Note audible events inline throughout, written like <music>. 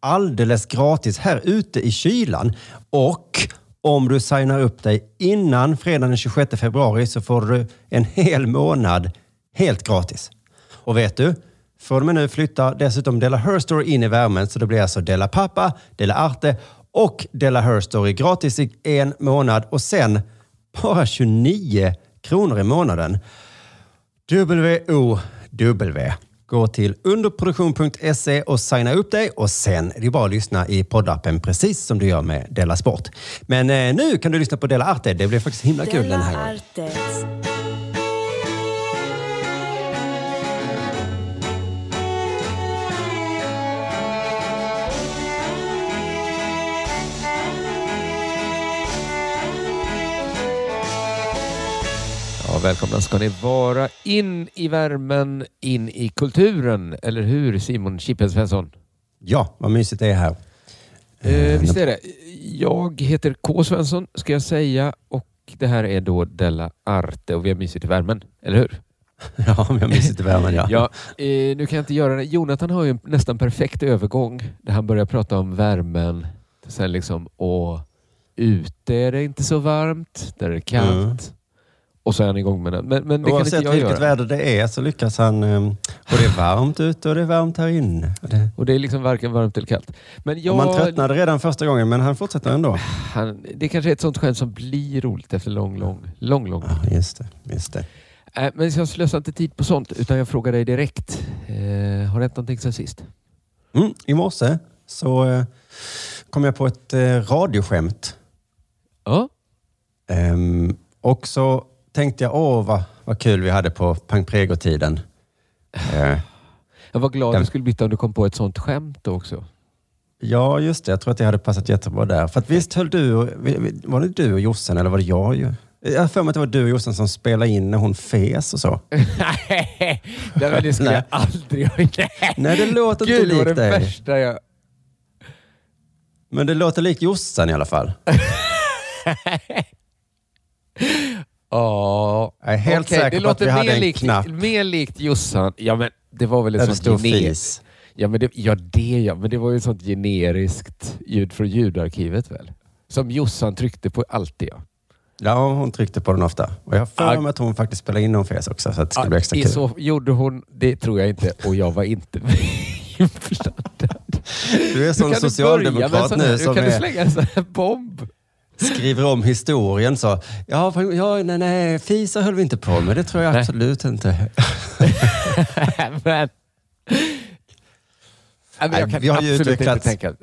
alldeles gratis här ute i kylan. Och om du signar upp dig innan fredagen den 26 februari så får du en hel månad helt gratis. Och vet du? Från och med nu flyttar dessutom Dela Her Story in i värmen så det blir alltså Dela Pappa, Dela Arte och Dela Her Story gratis i en månad och sen bara 29 kronor i månaden. W-O-W. Gå till underproduktion.se och signa upp dig och sen är det bara att lyssna i poddappen precis som du gör med Della Sport. Men eh, nu kan du lyssna på Della Arte. Det blir faktiskt himla kul den här gången. Ja, välkomna ska ni vara in i värmen, in i kulturen. Eller hur Simon Chippen Svensson? Ja, vad mysigt det är här. Eh, visst är det. Jag heter K Svensson ska jag säga och det här är då Della Arte och vi har mysigt i värmen, eller hur? <laughs> Ja, vi har mysigt i värmen ja. <laughs> Ja, eh, nu kan jag inte göra det. Jonathan har ju en nästan perfekt övergång där han börjar prata om värmen. Sen liksom, och ute är det inte så varmt, där är det kallt. Mm. Och så är han igång med den. Men, men det kan Oavsett inte jag vilket göra. väder det är så lyckas han. eh, Och det är varmt ute och det är varmt här inne. Och det, Och det är liksom varken varmt eller kallt. Men jag, och man tröttnade redan första gången men han fortsätter ändå. han, det kanske är ett sånt skämt som blir roligt efter lång, lång, lång, lång Ja, just det. Just det. Äh, men jag slösar inte tid på sånt, utan jag frågar dig direkt. Eh, har det hänt någonting sen sist? Mm, I morse så eh, kom jag på ett eh, radioskämt. Ja. Ehm, och så tänkte jag, åh vad, vad kul vi hade på Pang Prego-tiden. Eh, Jag var glad Den- du skulle byta om du kom på ett sånt skämt då också. ja, just det. Jag tror att det hade passat jättebra där. För att visst höll du, var det du och Jossan eller var det jag? ju? Jag har för mig att det var du och Jossan som spelade in när hon fes och så. <laughs> Nej, det skulle jag <laughs> aldrig ha gjort. Nej, det låter Gud, inte det det likt dig. värsta jag... Men det låter likt Jossan i alla fall. <laughs> Ja, Jag är helt Okej, säker det på att låter vi hade en likt, knapp Mer likt Jossan. Ja, men det var väl ett det sånt stod gener- fis. Ja, men det, ja, det ja. Men det var ju ett sånt generiskt ljud från ljudarkivet väl? Som Jossan tryckte på alltid ja. Ja, hon tryckte på den ofta. Och jag har för mig att hon faktiskt spelade in någon fes också, så att det skulle bli extra kul. så gjorde hon, det tror jag inte, och jag var inte <laughs> inblandad. Du är sån socialdemokrat nu som Kan du är, slänga en sån här bomb? Skriver om historien. Så, ja, ja, nej, nej, fisa höll vi inte på med. Det tror jag Nej. absolut inte. <laughs> men, men jag kan vi har ju absolut utvecklat- inte tänka.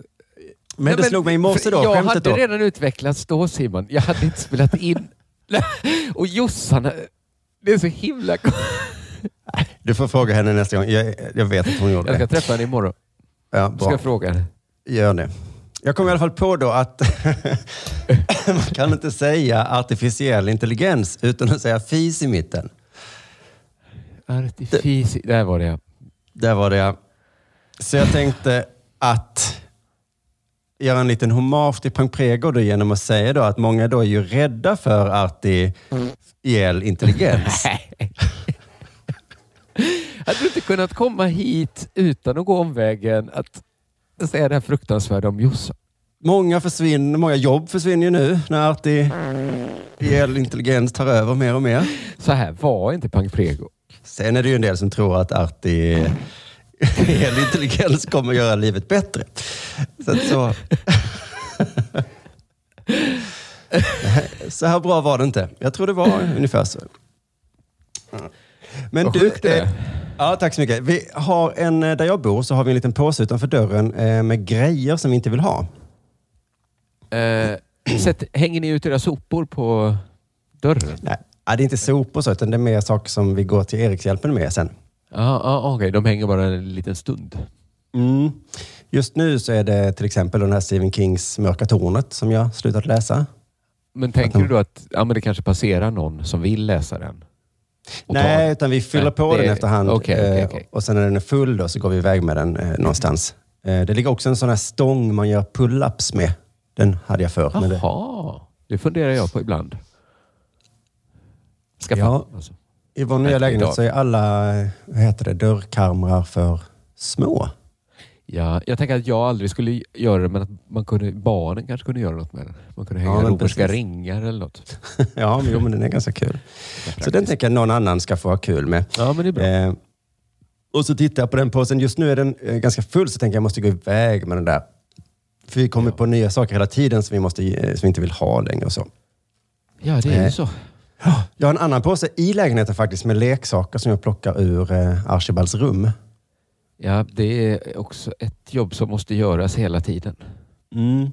Men Nej, det slog mig i morse då, Jag hade då. redan utvecklats då Simon. Jag hade inte spelat in. <laughs> Och Jossan, det är så himla Du får fråga henne nästa gång. Jag, jag vet att hon gjorde Jag ska det. träffa henne imorgon. Ja, Ska bra. fråga henne. Gör det. Jag kom i alla fall på då att <laughs> man kan inte säga artificiell intelligens utan att säga fis i mitten. Artifici... Där var det ja. Där var det ja. Så jag tänkte att göra en liten hommage till Pang Prego genom att säga då att många då är ju rädda för artificiell intelligens. <laughs> Hade du inte kunnat komma hit utan att gå omvägen att säga det här fruktansvärda om Jossan? Många, försvinner, många jobb försvinner ju nu när arti... artificiell intelligens tar över mer och mer. Så här var inte Pang Prego. Sen är det ju en del som tror att artificiell intelligens kommer att göra livet bättre. Så, så. <laughs> så här bra var det inte. Jag tror det var ungefär så. Men Vad du, sjukt det är. eh, ja, tack så mycket. Vi har en, eh, där jag bor så har vi en liten påse utanför dörren eh, med grejer som vi inte vill ha. Eh, sätt, hänger ni ut era sopor på dörren? Nej, ja, det är inte sopor så, utan det är mer saker som vi går till Erikshjälpen med sen. Ja, okej. De hänger bara en liten stund. Mm. Just nu så är det till exempel den här Stephen Kings Mörka tornet som jag slutat läsa. Men tänker du då att ja, men det kanske passerar någon som vill läsa den? Nej, ta- utan vi fyller på det- den efterhand. okej, okej, eh, okej. Och sen när den är full då, så går vi iväg med den eh, någonstans. Eh, det ligger också en sån här stång man gör pull-ups med. Den hade jag förr. Men det, Jaha, det funderar jag på ibland. Skaffa. Ja. Alltså. I vår nya lägenhet så är alla eh, vad heter det, dörrkarmar för små. Ja, jag tänker att jag aldrig skulle göra det, men att man kunde, barnen kanske kunde göra något med den. Man kunde Ja, hänga men romerska precis. ringar eller något. <laughs> ja, men, jo, men den är ganska kul. Så den tänker jag någon annan ska få ha kul med. Ja, men det är bra. Eh, och så tittar jag på den påsen. Just nu är den eh, ganska full, så tänker jag jag måste gå iväg med den där. För vi kommer på nya saker hela tiden som vi, måste, eh, som vi inte vill ha längre och så. Ja, det är ju Eh, så. <gasps> Jag har en annan påse i lägenheten faktiskt med leksaker som jag plockar ur eh, Archibalds rum. Ja, det är också ett jobb som måste göras hela tiden. Mm.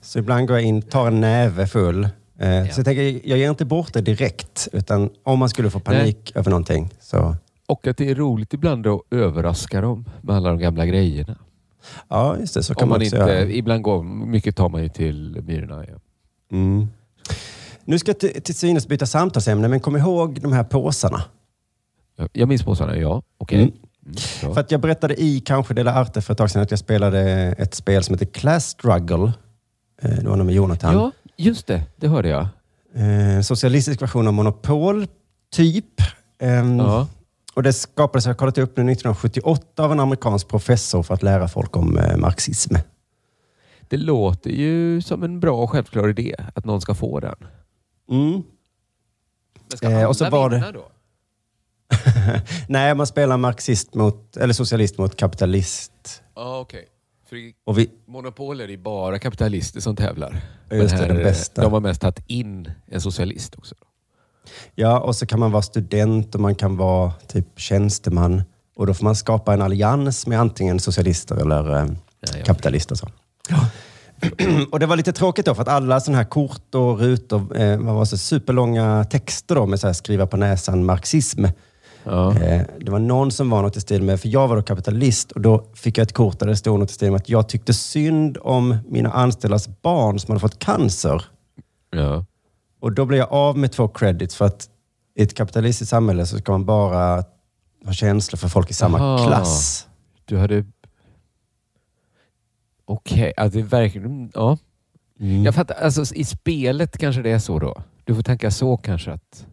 Så ibland går jag in, tar en näve full. Eh, Så jag tänker, jag ger inte bort det direkt. Utan om man skulle få panik över någonting så... Och att det är roligt ibland att överraska dem med alla de gamla grejerna. Ja, just det. Så kan Om man, man inte, göra. ibland går, mycket tar man ju till Myrorna. Ja. Mm. Nu ska jag till, synes byta samtalsämne, men kom ihåg de här påsarna. Jag- minns påsarna, ja. Okej. Mm. Mm. För att jag berättade i kanske Dela Arte för ett tag sedan att jag spelade ett spel som heter Class Struggle. Eh, Det var nog med Jonathan. Ja, just det. Det hörde jag. Eh, socialistisk version av Monopol, typ. Ehm, Ja. Och det skapades, jag har kollat upp nu, 1978 av en amerikansk professor för att lära folk om eh, marxism. Det låter ju som en bra och självklar idé att någon ska få den. Mm. Men ska alla och så var det- då? <laughs> Nej, man spelar marxist mot, eller socialist mot kapitalist. Ja, okej. För i Och vi, Monopol är det bara kapitalister som tävlar. Ja, just det, den bästa. De har mest tagit in en socialist också. ja, och så kan man vara student och man kan vara typ tjänsteman. Och då får man skapa en allians med antingen socialister eller eh, Ja, ja. kapitalister. <clears throat> Så. och det var lite tråkigt då, för att alla sådana här kort och rutor eh, var så superlånga texter då med så här skriva på näsan marxism. Ja. Eh, det var någon som var något i stil med, för jag var då kapitalist och då fick jag ett kort där det stod något i stil med att jag tyckte synd om mina anställdas barn som hade fått cancer. Ja. Och då blev jag av med två credits för att i ett kapitalistiskt samhälle så ska man bara ha känslor för folk i samma Aha. klass. Du hade... Okej, ja, det är verkligen... Ja. Mm. Jag fattar. Alltså, I spelet kanske det är så då? Du får tänka så kanske att...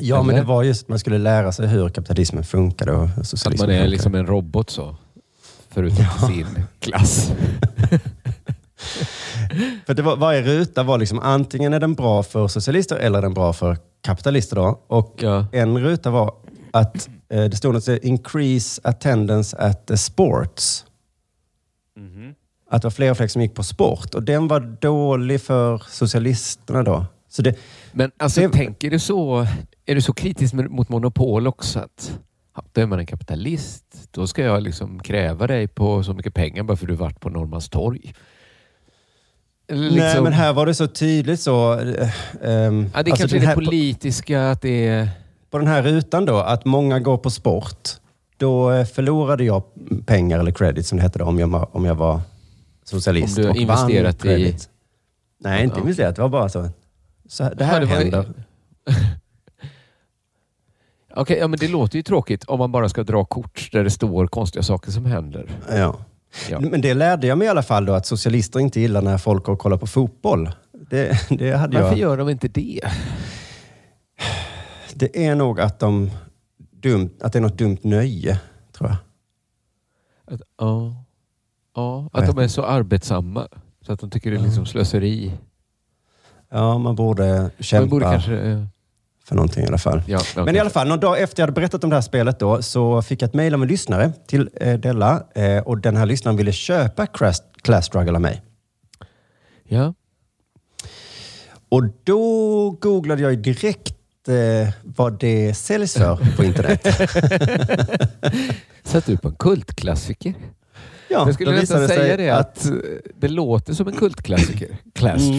Ja, men Eller? det var just att man skulle lära sig hur kapitalismen funkade och hur Att socialismen man är funkade. liksom en robot så. Förutom sin klass. <laughs> För det var, varje ruta var liksom antingen är den bra för socialister eller är den bra för kapitalister. Då. Och Ja. en ruta var att eh, det stod något increase attendance at the sports. Att det var fler och fler som gick på sport. Och den var dålig för socialisterna då. Så det, Men alltså, Det- tänker du så... Är du så kritisk mot monopol också? Att, ja, då är man en kapitalist. Då ska jag liksom kräva dig på så mycket pengar bara för att du varit på Norrmalmstorg. Eller Nej, liksom- men här var det så tydligt så. ehm, Ja, det alltså kanske är det här- politiska, att det är... på den här rutan då, att många går på sport, då eh, förlorade jag pengar eller credit som det hette då, om jag, var- om jag var socialist. Om du vann investerat i- credit. Nej, inte investerat. Det var bara så. Så det här Ja, händer. <laughs> Okej, ja, men det låter ju tråkigt om man bara ska dra kort där det står konstiga saker som händer. Ja. Ja. Men det lärde jag mig i alla fall då, att socialister inte gillar när folk går och kollar på fotboll. Det, det, hade Varför jag. gör de inte det? det är nog att, de dumt, att det är något dumt nöje, tror jag. Att, ja, ja, att de är så arbetsamma så att de tycker det är liksom slöseri. Ja, man borde kämpa Man borde kanske... eh, för någonting i alla fall. Ja, ja, Men i alla fall, någon dag efter jag hade berättat om det här spelet då, så fick jag ett mejl av en lyssnare till eh, Della. Eh, och den här lyssnaren ville köpa Class, Class Struggle av mig. Ja. Och då googlade jag ju direkt eh, vad det säljs för på internet. <laughs> Satt du på en kultklassiker? Ja, jag skulle nästan säga det att eh, det låter som en kultklassiker. Class Mm.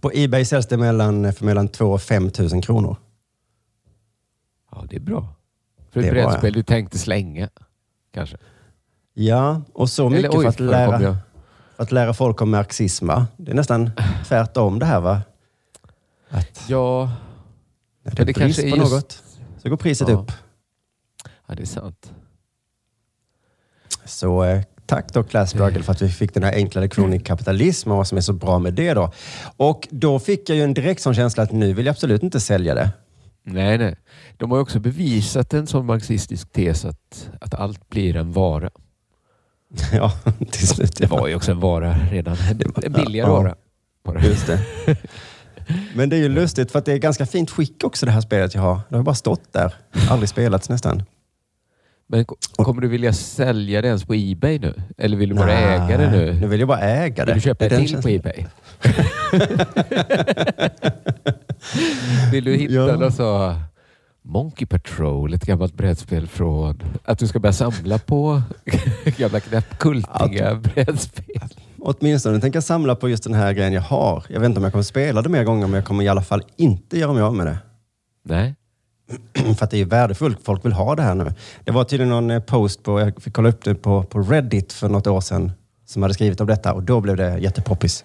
På Ebay säljs det mellan, för mellan 2 och 5 000 kronor. Ja, det är bra. För Det ett är bra, brädspel du tänkte slänga. Kanske. Ja, och så mycket oj, för, att förekom lära, jag. för att lära folk om marxism. Va? Det är nästan <sighs> tvärtom det här va? Att Ja, när det men är det brist kanske är på just- något så går priset Ja. upp. ja, det är sant. Så eh, tack då Class Struggle för att vi fick den här enkla lektionen i kapitalism och vad som är så bra med det då. Och då fick jag ju en direkt sån känsla att nu vill jag absolut inte sälja det. Nej, nej. De har ju också bevisat en sån marxistisk tes att, att allt blir en vara. <laughs> ja, till slut. Det var ju också en vara redan. En billigare Ja. vara. Bara. Just det. <laughs> Men det är ju lustigt för att det är ganska fint skick också det här spelet jag har. Det har bara stått där. Aldrig spelats nästan. Men ko- kommer du vilja sälja det ens på Ebay nu? Eller vill du bara äga det Nej, Nu nu? vill jag bara äga det. Vill du köpa Det till på. Ebay? <laughs> vill du hitta Ja. något så Monkey Patrol, ett gammalt brädspel från... Att du ska börja samla på <laughs> gamla knäppkultiga brädspel. Åtminstone tänker jag samla på just den här grejen jag har. Jag vet inte om jag kommer spela det mer gånger, men jag kommer i alla fall inte göra mig av med det. Nej. <clears throat> För att det är värdefullt. Folk vill ha det här nu. Det var tydligen någon eh, post på, jag fick kolla upp det på, på Reddit för något år sedan, som hade skrivit om detta och då blev det jättepoppis.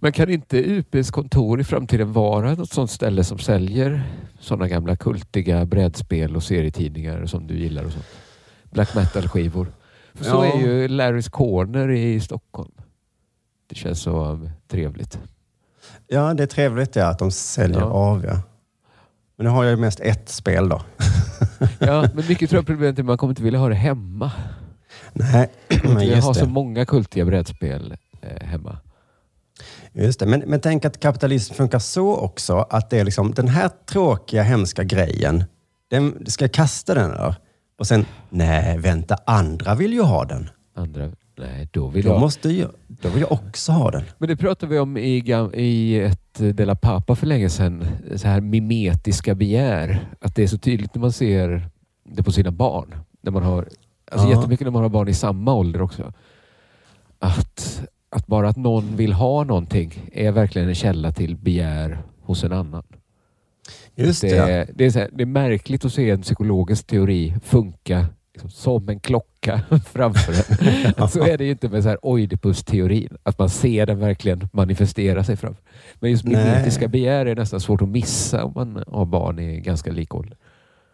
Men kan inte UPs kontor i framtiden vara något sånt ställe som säljer sådana gamla kultiga brädspel och serietidningar som du gillar och sånt? Black metal-skivor. För så Ja. är ju Larrys Corner i Stockholm. Det känns så um, trevligt. Ja, det är trevligt ja, att de säljer Ja. av. Ja. Men nu har jag ju mest ett spel då. <laughs> Ja, men mycket tror jag problemet är att man kommer inte vilja ha det hemma. Nej, <clears throat> men inte vilja ha just så många kultiga brädspel eh, hemma. Just det. Men, men tänk att kapitalism funkar så också att det är liksom den här tråkiga, hemska grejen. Den, ska jag kasta den eller? Och sen, nej vänta, andra vill ju ha den. Andra, nej, då vill Då, jag... måste ju, då vill jag också ha den. Men det pratade vi om i, i ett eh, Della Pappa för länge sedan. Så här mimetiska begär. Att det är så tydligt när man ser det på sina barn. När man har, alltså Ja. Jättemycket när man har barn i samma ålder också. Att, att bara att någon vill ha någonting är verkligen en källa till begär hos en annan. Just det. Det det, är här, det är märkligt att se en psykologisk teori funka liksom, som en klocka <laughs> framför en. <laughs> så är det ju inte med så här Oidipus-teorin. Att man ser den verkligen manifestera sig framför. Men just mimetiska begär är nästan svårt att missa om man har barn i ganska lik ålder.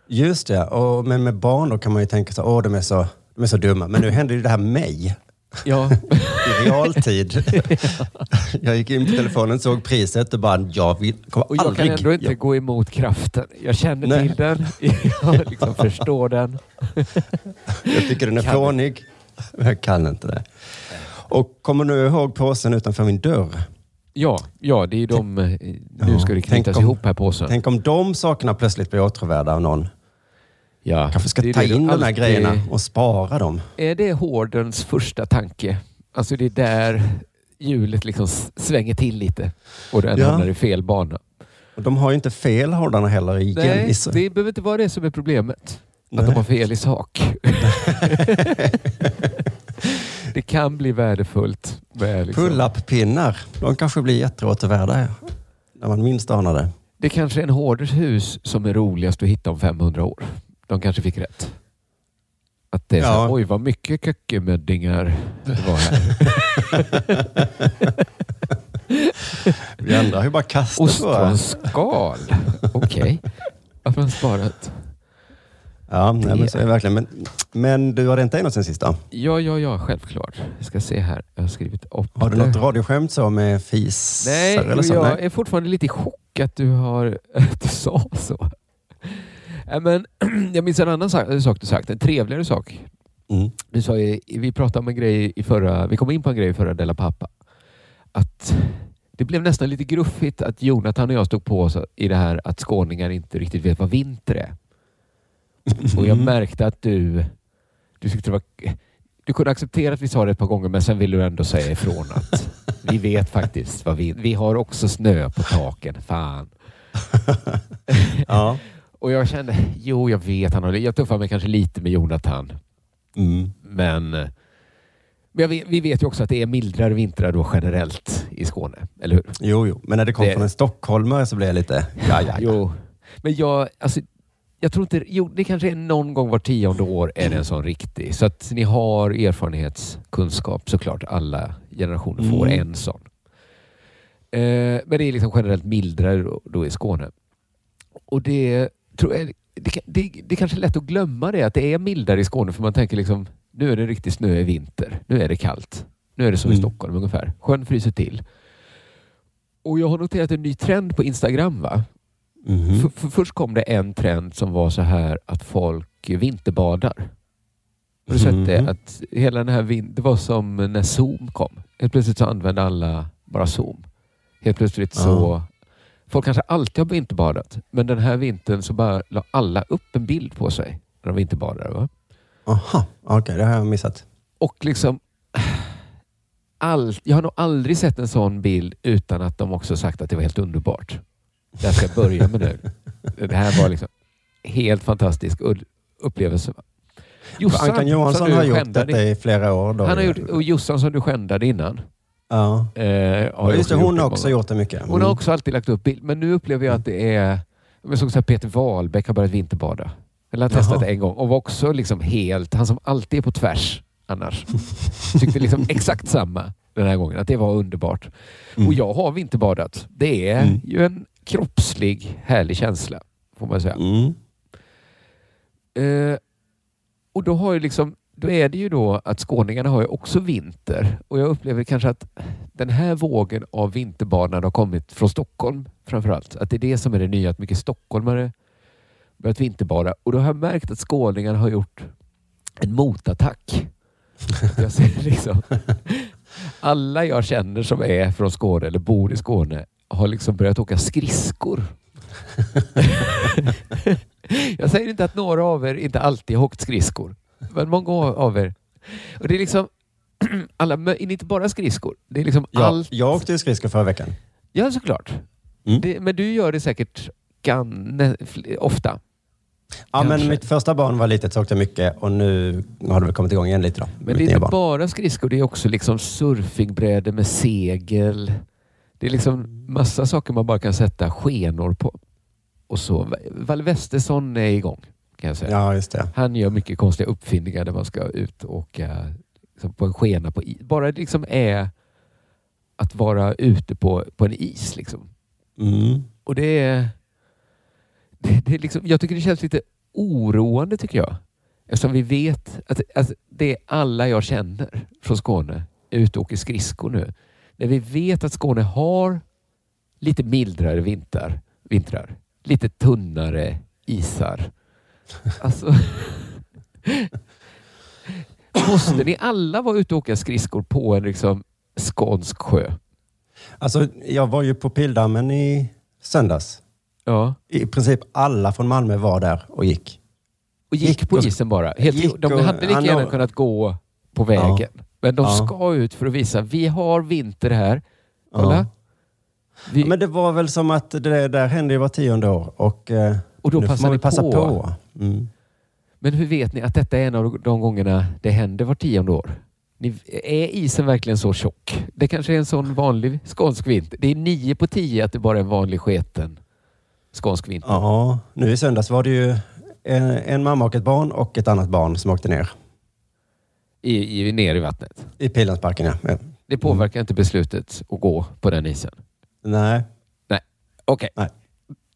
Just det. Och, men med barn då kan man ju tänka så, åh de är så, de är så dumma. Men nu händer ju det här mig Ja, <laughs> i realtid. <laughs> jag gick in på telefonen, såg priset och bara, jag vill, kommer och jag aldrig... kan ändå inte jag, gå emot kraften. Jag känner Nej. till den. <laughs> Jag liksom <laughs> förstår den. jag tycker den är Kan fånig. Jag kan inte det. Och kommer du ihåg påsen utanför min dörr? Ja, ja det är de... eh, Nu ska det tänk knytas om- ihop här påsen. Tänk om de sakerna plötsligt blir åtråvärda av någon. Ja, Kanske ska ta in de här grejerna och spara dem. Är det hårdens första tanke? Alltså det är där hjulet liksom svänger till lite och den Ja. hamnar i fel bana. De har ju inte fel hårdarna heller i Nej, så- det behöver inte vara det som är problemet. Att Nej. de har fel i sak. <laughs> det kan bli värdefullt liksom, Pull-up-pinnar, de kanske blir jätteåtervärda när man minst anar det. Det kanske är en hårders hus som är roligast att hitta om 500 år. De kanske fick rätt. Att det är så Ja. här, oj vad mycket kökemöddingar det var här. <laughs> Vi andra har ju bara kastat. Ostronskal. Okej. Varför har man sparat? Ja, nej, men så är det verkligen. Men, men du har inte något sen sista? Ja, ja, ja, självklart. Jag ska se här. Jag har skrivit upp Har du det. något radioskämt så med fisar Nej, eller så? jag Nej. är fortfarande lite i chock att du, har, <laughs> att du sa så. Nej, Men, <clears throat> jag minns en annan sak, sak du sagt, en trevligare sak. Mm. Du sa, ju- vi pratade om en grej i förra, vi kom in på en grej i förra Della Pappa. Att det blev nästan lite gruffigt att Jonathan och jag stod på oss i det här att skåningar inte riktigt vet vad vinter är. <laughs> Och jag märkte att du, du tyckte det var... Du kunde acceptera att vi sa det ett par gånger men sen ville du ändå säga ifrån att vi vet faktiskt vad vi... Vi har också snö på taken. Fan. <laughs> Ja. Och jag kände, jo jag vet, han har, jag tuffar mig kanske lite med Jonathan. Mm. Men, eh, men jag vi vet ju också att det är mildare vintrar då generellt i Skåne, eller hur? Jo, jo. Men när det kom Det- från en stockholmare så blev jag lite... Ja, ja, ja. Jo. Men jag, alltså, jag tror inte... Jo, det kanske är någon gång var tionde år är det en sån riktig. Så att ni har erfarenhetskunskap såklart. Alla generationer får Mm. en sån. Eh, men det är liksom generellt mildare då, då i Skåne. Och det. Det, det, det kanske är lätt att glömma det, att det är mildare i Skåne för man tänker liksom nu är det riktigt snö i vinter. Nu är det kallt. Nu är det som i Mm. Stockholm ungefär. Sjön fryser till. Och jag har noterat en ny trend på Instagram. va? För, för först kom det en trend som var så här att folk vinterbadar. Har du sett det? Mhm. Att hela den här vin- det var som när Zoom kom. Helt plötsligt så använde alla bara Zoom. Helt plötsligt så... Folk kanske alltid har vinterbadat, men den här vintern så bara la alla upp en bild på sig när de vinterbadade. Va? Aha, okej, det har jag missat. Och liksom... <sighs> All, jag har nog aldrig sett en sån bild utan att de också sagt att det var helt underbart. Det här ska jag börja med nu. <laughs> Det här var liksom helt fantastisk upplevelse. För Ankan Johansson har gjort detta i flera år. Då. Han har gjort, och Jossan som du skändade innan. Ja. Eh, har just det, hon har också gjort det mycket. Hon har Mm. också alltid lagt upp bild. Men nu upplever jag att det är... Jag såg så här Peter Wahlbeck har börjat vinterbada. Eller har testat Jaha. det en gång och var också liksom helt... Han som alltid är på tvärs annars. Tyckte liksom <laughs> exakt samma den här gången. Att det var underbart. Mm. Och jag har vinterbadat. Det är Mm. ju en kroppslig härlig känsla. Får man säga. Mm. Eh, och då har ju liksom, då är det ju då att skåningarna har ju också vinter och jag upplever kanske att den här vågen av vinterbadande har kommit från Stockholm framförallt. Att det är det som är det nya, att mycket stockholmare börjat vinterbada och då har jag märkt att skåningarna har gjort en motattack. Jag ser liksom, alla jag känner som är från Skåne eller bor i Skåne har liksom börjat åka skridskor. <laughs> Jag säger inte att några av er inte alltid har åkt skridskor. Men många av er. Och det är liksom <clears throat> alla, inte bara skridskor. Det är liksom Ja, allt. Jag åkte ju skridskor förra veckan. Ja, såklart. Mm. Det, men du gör det säkert gan, fl- ofta. Ja, men Kanske. mitt första barn var litet så åkte jag mycket och nu har det väl kommit igång igen lite då. Men det är inte barn. bara skridskor, det är också liksom surfingbrädor med segel. Det är liksom massa saker man bara kan sätta skenor på. Och så, Val Westesson är igång kan jag säga. Ja, just det. Han gör mycket konstiga uppfinningar där man ska ut och åka liksom på en skena på is. Bara det liksom är att vara ute på, på en is. Liksom. Mm. Och det är... Det, det är liksom, jag tycker det känns lite oroande tycker jag. Eftersom vi vet att, att det är alla jag känner från Skåne ute och åker skridskor nu. När vi vet att Skåne har lite mildare vintrar, vintrar lite tunnare isar. Alltså, <laughs> måste ni alla vara ute och åka skridskor på en liksom skånsk sjö? Alltså, jag var ju på Pildammen i söndags. Ja. I princip alla från Malmö var där och gick. Och gick, Gick på och- issem bara. Helt, gick de och- hade lika gärna kunnat gå på vägen. Men de Ja. ska ut för att visa, vi har vinter här. Kolla. Ja. Vi, Men det var väl som att det där, händer ju var tionde år och, eh, och då nu får man väl passa på. på. Mm. Men hur vet ni att detta är en av de gångerna det händer var tionde år? Ni, är isen verkligen så tjock? Det kanske är en sån vanlig skånsk vinter. Det är nio på tio att det bara är en vanlig sketen skånsk vinter. Ja, nu i söndags var det ju en, en mamma och ett barn och ett annat barn som åkte ner. I, i, ner i vattnet. I Pildammsparken, ja. ja. Det påverkar inte beslutet att gå på den isen. Nej. Okej. Nej.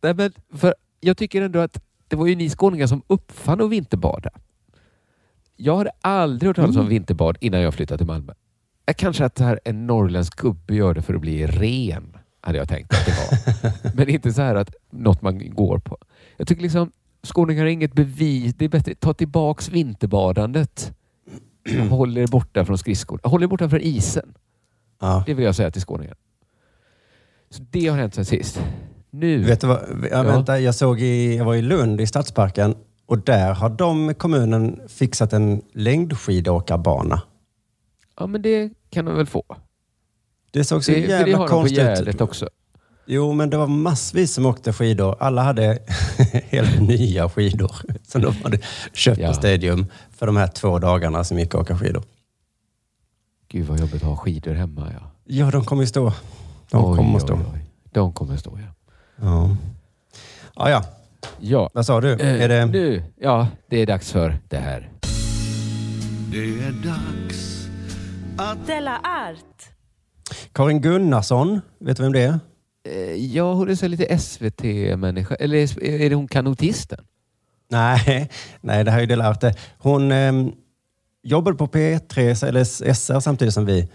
Nej, men för jag tycker ändå att det var ju ni skåningar som uppfann att vinterbada. Jag hade aldrig hört talas om Mm. vinterbad innan jag flyttade till Malmö. Eh, Kanske att det här en norrländsk gubbe gör det för att bli ren, hade jag tänkt att det var. <laughs> men inte så här att något man går på. Jag tycker liksom skåningar har inget bevis. Det är bättre ta tillbaks vinterbadandet. Håll er borta från skridskor. Håll er borta från isen. Ja. Det vill jag säga till skåningar. Så det har hänt sen sist. Nu. Vet du vad? Ja, Ja. Vänta, jag, såg i, jag var i Lund i Stadsparken och där har de, kommunen, fixat en längdskidåkarbana. Ja, men det kan de väl få. Det såg så Det, för det jävla har de på konstigt Gärdet ut. också. Jo, men det var massvis som åkte skidor. Alla hade <laughs> helt nya skidor <laughs> som de hade köpt Ja. på Stadium för de här två dagarna som gick att åka skidor. Gud vad jobbigt att ha skidor hemma. Ja. Ja, de kommer ju stå. De Oj, kommer att stå. oj, oj. De kommer att stå, ja. Ja. Ja, ja. Ja. Vad sa du? Eh, är det... Nu, ja, det är dags för det här. Det är dags Della Art. Karin Gunnarsson, vet du vem det är? Eh, Ja, hon är så lite SVT-människa. Eller är det hon kanotisten? Nej, nej det här är ju Dela Arte. Hon eh, jobbade på P3 eller SR samtidigt som vi.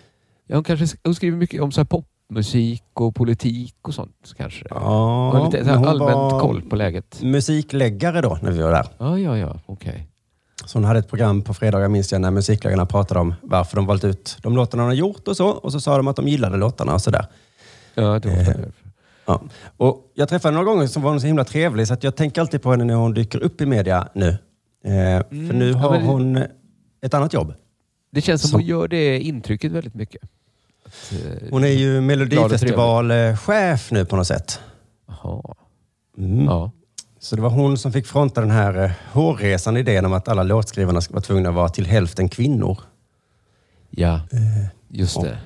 Ja, hon, kanske, hon skriver mycket om så här popmusik och politik och sånt kanske. Ja, har lite här allmänt koll på läget. musikläggare då när vi var där. Ja, ja, ja. Okej. Så hon hade ett program på fredagar minns jag när musikläggarna pratade om varför de valt ut de låtarna de har gjort och så. Och så sa de att de gillade låtarna och sådär. Ja, det var Eh. Ja. Och jag träffade henne några gånger som var hon så himla trevlig så att jag tänker alltid på henne när hon dyker upp i media nu. Eh, För nu ja, har men- hon ett annat jobb. Det känns som som- hon gör det intrycket väldigt mycket. Att, eh, Hon är ju Melodifestivalchef nu på något sätt. Jaha. Mm. Ja. Så det var hon som fick fronta den här eh, hårresande idén om att alla låtskrivarna ska vara tvungna att vara till hälften kvinnor. ja, just det.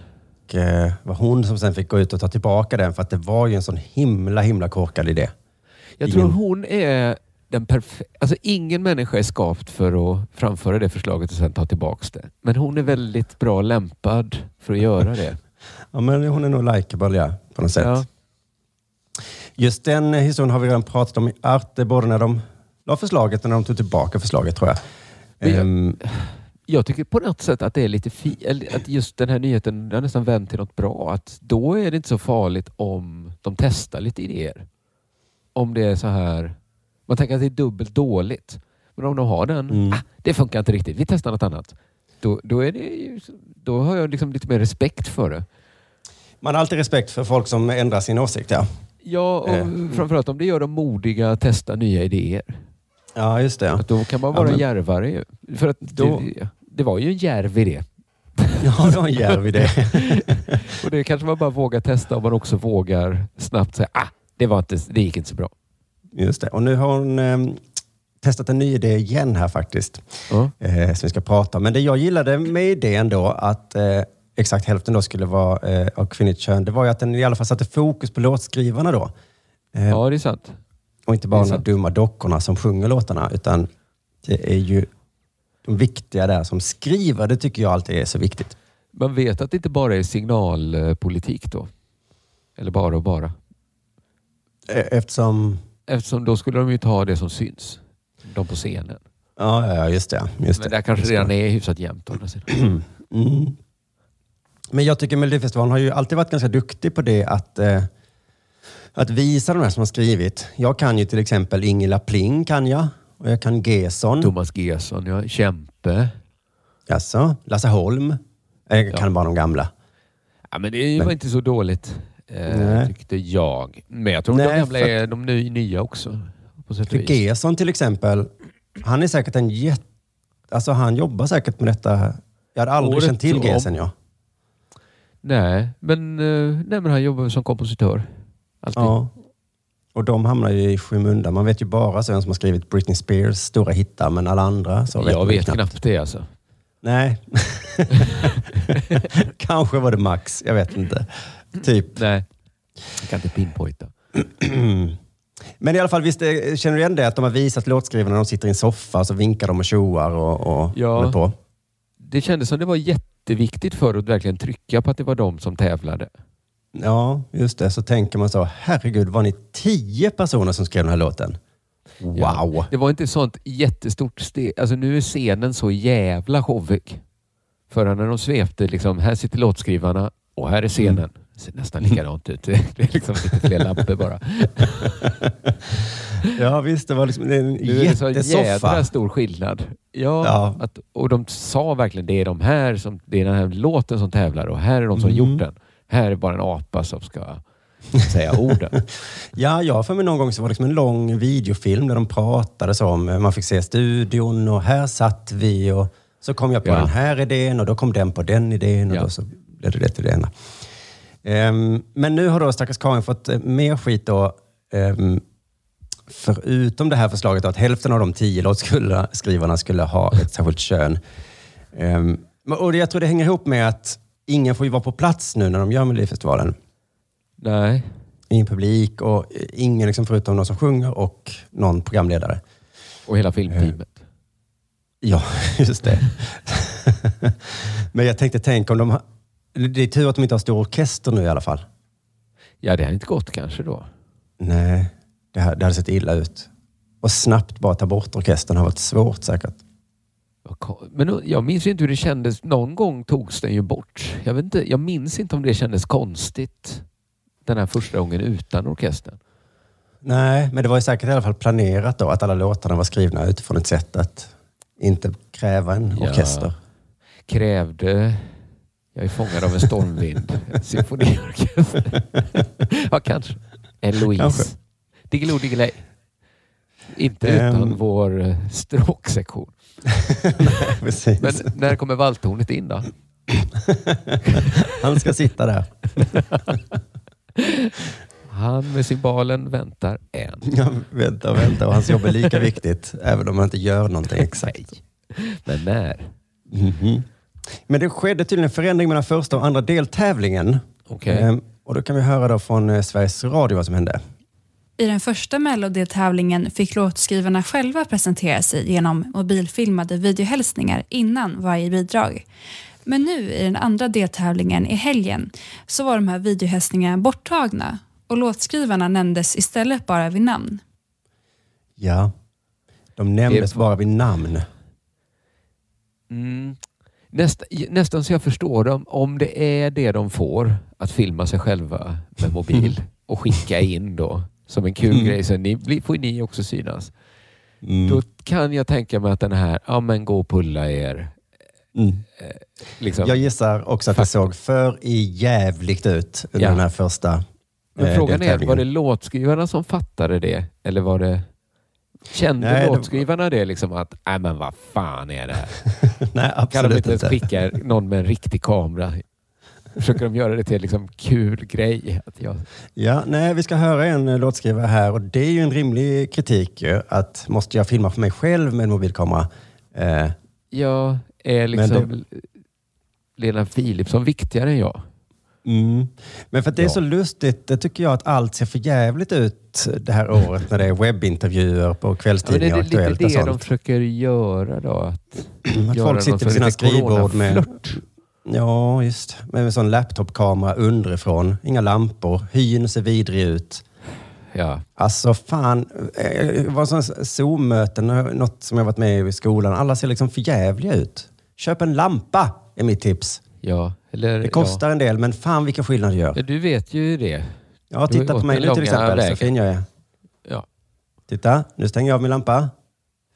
Och eh, var hon som sen fick gå ut och ta tillbaka den för att det var ju en sån himla, himla korkad idé. Jag tror hon är den. Alltså ingen människa är skapt för att framföra det förslaget och sen ta tillbaks det. Men hon är väldigt bra lämpad för att göra det. <laughs> Ja, men hon är nog likeable, ja, på något sätt. Ja. Just den eh, historien har vi redan pratat om i Arte, både när de la förslaget och när de tog tillbaka förslaget, tror jag. Jag- Ehm, Jag tycker på något sätt att det är lite fi- att just den här nyheten har nästan vänt till något bra. Att då är det inte så farligt om de testar lite idéer. Om det är så här... Man tänker att det är dubbelt dåligt. Men om de har den, Mm. ah, det funkar inte riktigt, vi testar något annat. Då, då, är det då har jag liksom lite mer respekt för det. man har alltid respekt för folk som ändrar sin åsikt, ja. Ja, och Eh. framförallt om det gör dem modiga att testa nya idéer. Ja, just det. Att då kan man Ja, vara men- djärvare ju. För att Då- det, det var ju en djärv idé. Ja, det var en djärv idé. <laughs> Och det kanske man bara vågar testa om man också vågar snabbt säga ah, det, var inte, det gick inte så bra. Just det. Och nu har hon ehm, testat en ny idé igen här faktiskt. Ja. eh, som vi ska prata om. Men det jag gillade med idén då, att eh, exakt hälften då skulle vara eh, av kvinnligt kön, det var ju att den i alla fall satte fokus på låtskrivarna då. Eh, ja, det är sant. och inte bara de dumma dockorna som sjunger låtarna, utan det är ju de viktiga där som skriver. Det tycker jag alltid är så viktigt. Man vet att det inte bara är signalpolitik då. Eller bara och bara. Eh, Eftersom... Eftersom då skulle de ju ta det som syns. De på scenen. Ja, ja just det. Just Men det. där kanske Just redan det. är hyfsat jämnt. å andra sidan. <clears throat> Mm. Men jag tycker Melodifestivalen har ju alltid varit ganska duktig på det att, eh, att visa de här som har skrivit. Jag kan ju till exempel Ingela Pling kan jag. Och jag kan Gesson. Thomas Gesson, ja. Kämpe. Jaså? Lasse Holm. Jag Ja. kan bara de gamla. Ja, men det var Men- inte så dåligt. Eh, tyckte jag. Men jag tror Nej, de gamla är de ny, nya också. På sätt För. Gesson till exempel, han är säkert en jätte... Alltså han jobbar säkert med detta. Jag hade aldrig Året känt till Gesson jag. Nej, men, eh, nej, men han jobbar som kompositör. Alltid. Ja. Och de hamnar ju i skymundan. Man vet ju bara så vem som har skrivit Britney Spears stora hittar, men alla andra så vet jag man vet knappt det alltså. Nej. <laughs> <laughs> Kanske var det Max. Jag vet inte. <clears throat> Typ. Nej, jag kan inte pinpointa. <clears throat> Men i alla fall, visst, eh, känner du igen det? Att de har visat låtskrivarna när de sitter i en soffa så vinkar de och tjoar och, och Ja. håller på. Det kändes som det var jätteviktigt för att verkligen trycka på att det var de som tävlade. Ja, just det. Så tänker man så, herregud, var ni tio personer som skrev den här låten? Wow! Ja. Det var inte sånt jättestort steg. Alltså nu är scenen så jävla showig. Förrän när de svepte, liksom, här sitter låtskrivarna och här är scenen. Det ser nästan likadant ut. Det är liksom lite fler lampor bara. <laughs> Ja, visst. Det var liksom en Nu är det så jättesoffa. jädra stor skillnad. Ja, Ja. Att, och de sa verkligen det är de här som, det är den här låten som tävlar och här är de som Mm. gjort den. Här är bara en apa som ska säga orden. <laughs> Ja, jag för mig någon gång så var det liksom en lång videofilm där de pratade så om, man fick se studion och här satt vi och så kom jag på Ja. den här idén och då kom den på den idén och Ja. då så blev det det till det ena. Ehm, men nu har då stackars Karin fått eh, mer skit då, ehm, förutom det här förslaget att hälften av de tio låtskrivarna skulle ha ett särskilt kön. Ehm, och jag tror det hänger ihop med att ingen får ju vara på plats nu när de gör Melodifestivalen. Nej. Ingen publik och eh, ingen liksom förutom någon som sjunger och någon programledare. Och hela filmteamet. Ja, <laughs> just det. <laughs> Men jag tänkte, tänk om de. Det är tur att de inte har stor orkester nu i alla fall. Ja, det har inte gått kanske då. Nej, det, här, det hade sett illa ut. Och snabbt bara ta bort orkestern har varit svårt säkert. Men jag minns ju inte hur det kändes. Någon gång togs den ju bort. Jag, vet inte, jag minns inte om det kändes konstigt den här första gången utan orkestern. Nej, men det var ju säkert i alla fall planerat då att alla låtarna var skrivna utifrån ett sätt att inte kräva en Ja. orkester. Krävde... Jag är fångad av en stormvind. Symfoniorkester. <laughs> ja, kanske. En Louise. Kanske. Diggiloo Diggiley. Inte Ehm. utan vår eh, stråksektion. <laughs> Precis. Men när kommer valthornet in då? Han ska sitta där. <laughs> Han med symbalen väntar en. Ja, vänta, vänta. Och hans jobb är lika viktigt, även om han inte gör någonting exakt. Men när? Mhm. Men det skedde tydligen en förändring mellan första och andra deltävlingen. Okej. Ehm, och då kan vi höra då från eh, Sveriges Radio vad som hände. I den första mellodeltävlingen fick låtskrivarna själva presentera sig genom mobilfilmade videohälsningar innan varje bidrag. Men nu i den andra deltävlingen i helgen så var de här videohälsningarna borttagna och låtskrivarna nämndes istället bara vid namn. Ja, de nämndes bara vid namn. Mm. Nästa, nästan så jag förstår dem. Om det är det de får, att filma sig själva med mobil och skicka in då som en kul Mm. grej. Så ni, får ni också synas. Mm. Då kan jag tänka mig att den här, ja men gå och pulla er. Mm. Liksom. Jag gissar också att det såg för i jävligt ut under Ja. den här första Men eh, frågan är, var det låtskrivarna som fattade det? Eller var det... Kände Nej, det- låtskrivarna det liksom att, nej men vad fan är det här? <laughs> Nej, Kan de absolut inte ens skicka någon med en riktig kamera? Försöker de göra det till en liksom kul grej? Att jag, Ja, nej, vi ska höra en eh, låtskrivare här och det är ju en rimlig kritik att måste jag filma för mig själv med en mobilkamera? Eh, jag är liksom Lena Philipsson viktigare än jag. Mm. Men för att det är Ja. så lustigt, det tycker jag att allt ser för jävligt ut det här året när det är webbintervjuer på Ja, är kvällstidningar det och lite Aktuellt och det de försöker göra då? Att, Att göra folk sitter vid sina skrivbord med, ja, just, med en sån laptopkamera underifrån. Inga lampor. Hyn ser vidrig ut. Ja. Alltså fan, eh, det var sån Zoom-möten, något som jag varit med i i skolan. Alla ser liksom förjävliga ut. Köp en lampa, är mitt tips. Ja, eller, Det kostar en del, men fan vilken skillnad det gör. Ja. Du vet ju det. Ja, titta på mig nu till exempel, så vägen. fin jag är. Ja. Titta, nu stänger jag av min lampa.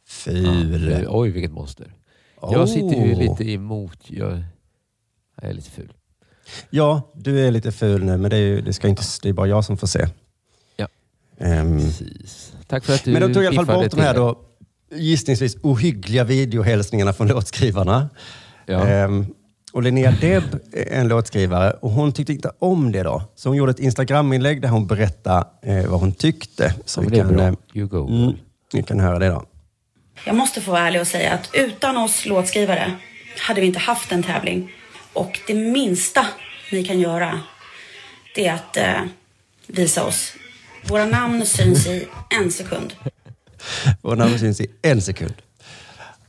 Ful. Ja, oj, vilket monster. Jag sitter ju Oh. lite emot. Jag, jag är lite ful. Ja, du är lite ful nu, men det är, ju, det ska inte, det är bara jag som får se. Ja. Ehm, Precis. Tack för att du men de tog i alla fall bort de här då, gissningsvis ohyggliga videohälsningarna från låtskrivarna. Ja. Ehm, och Linnea Deb är en låtskrivare och hon tyckte inte om det då. Så hon gjorde ett Instagram-inlägg där hon berättade eh, vad hon tyckte. Så Ja, vi kan, eh, You go. mm, vi kan höra det då. Jag måste få vara ärlig och säga att utan oss låtskrivare hade vi inte haft en tävling. Och det minsta ni kan göra, det är att eh, visa oss. Våra namn syns i en sekund. Och namnet syns i en sekund.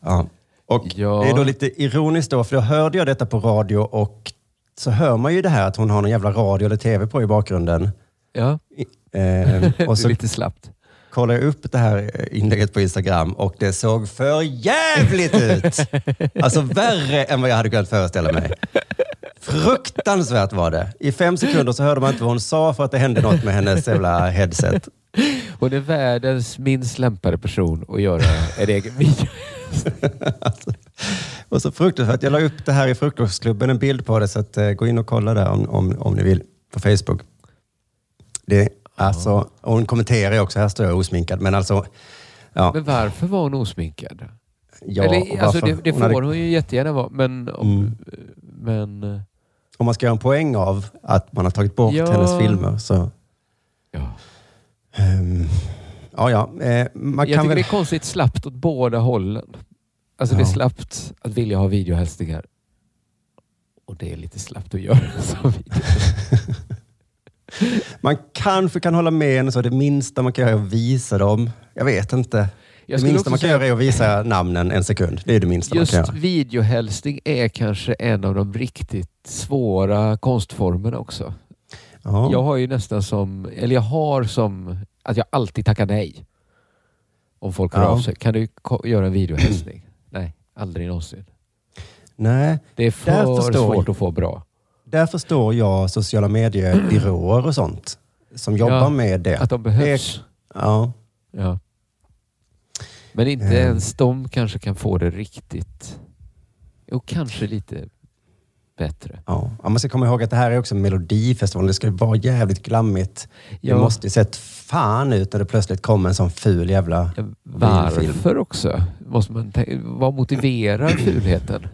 Ja. Och Ja. Det är då lite ironiskt då, för då hörde jag detta på radio och så hör man ju det här att hon har någon jävla radio eller tv på i bakgrunden. Ja, Eh, <laughs> och så lite slappt. kollade jag upp det här inlägget på Instagram och det såg för jävligt ut. <laughs> Alltså värre än vad jag hade kunnat föreställa mig. Fruktansvärt var det. I fem sekunder så hörde man inte vad hon sa för att det hände något med hennes jävla headset. Hon är världens minst lämpade person att göra en egen video. <laughs> Och så fruktansvärt. Jag la upp det här i Frukostklubben, en bild på det, så att, eh, gå in och kolla där om, om, om ni vill på Facebook. Det, alltså, och hon kommenterar ju också, här står jag osminkad, men alltså... Ja, Men varför var hon osminkad? ja, Eller, alltså, det det hon får hade- hon ju jättegärna vara, men... Om, Mm. men Om man ska göra en poäng av att man har tagit bort Ja. hennes filmer så... ja. ehm, ja, ja. Eh, man Jag kan tycker väl... det är konstigt slappt åt båda hållen. Alltså det är Ja. slappt att vilja ha videohälsningar. Och det är lite slappt att göra <laughs> som. <laughs> Man kanske kan hålla med henne så det minsta man kan göra är att visa dem. Jag vet inte. Jag det minsta man kan säga- göra är att visa namnen en sekund. Det är det minsta Just man kan göra. videohälsning är kanske en av de riktigt svåra konstformerna också. Ja. Jag har ju nästan som, eller jag har som att jag alltid tackar nej. Om folk hör Ja. av sig. Kan du göra en videohälsning? <clears throat> nej, aldrig någonsin. Nej, Det är för förstår svårt att få bra. där förstår jag sociala mediebyråer och sånt som jobbar Ja, med det. Att de behövs. Ja. Ja. Men inte Mm. ens de kanske kan få det riktigt... Jo, kanske lite bättre. Ja. ja, man ska komma ihåg att det här är också Melodifestivalen. Det ska ju vara jävligt glammigt. Ja. Det måste ju sett fan ut när det plötsligt kommer en sån ful jävla bilfilm. Varför också? Måste man vad motiverar fulheten?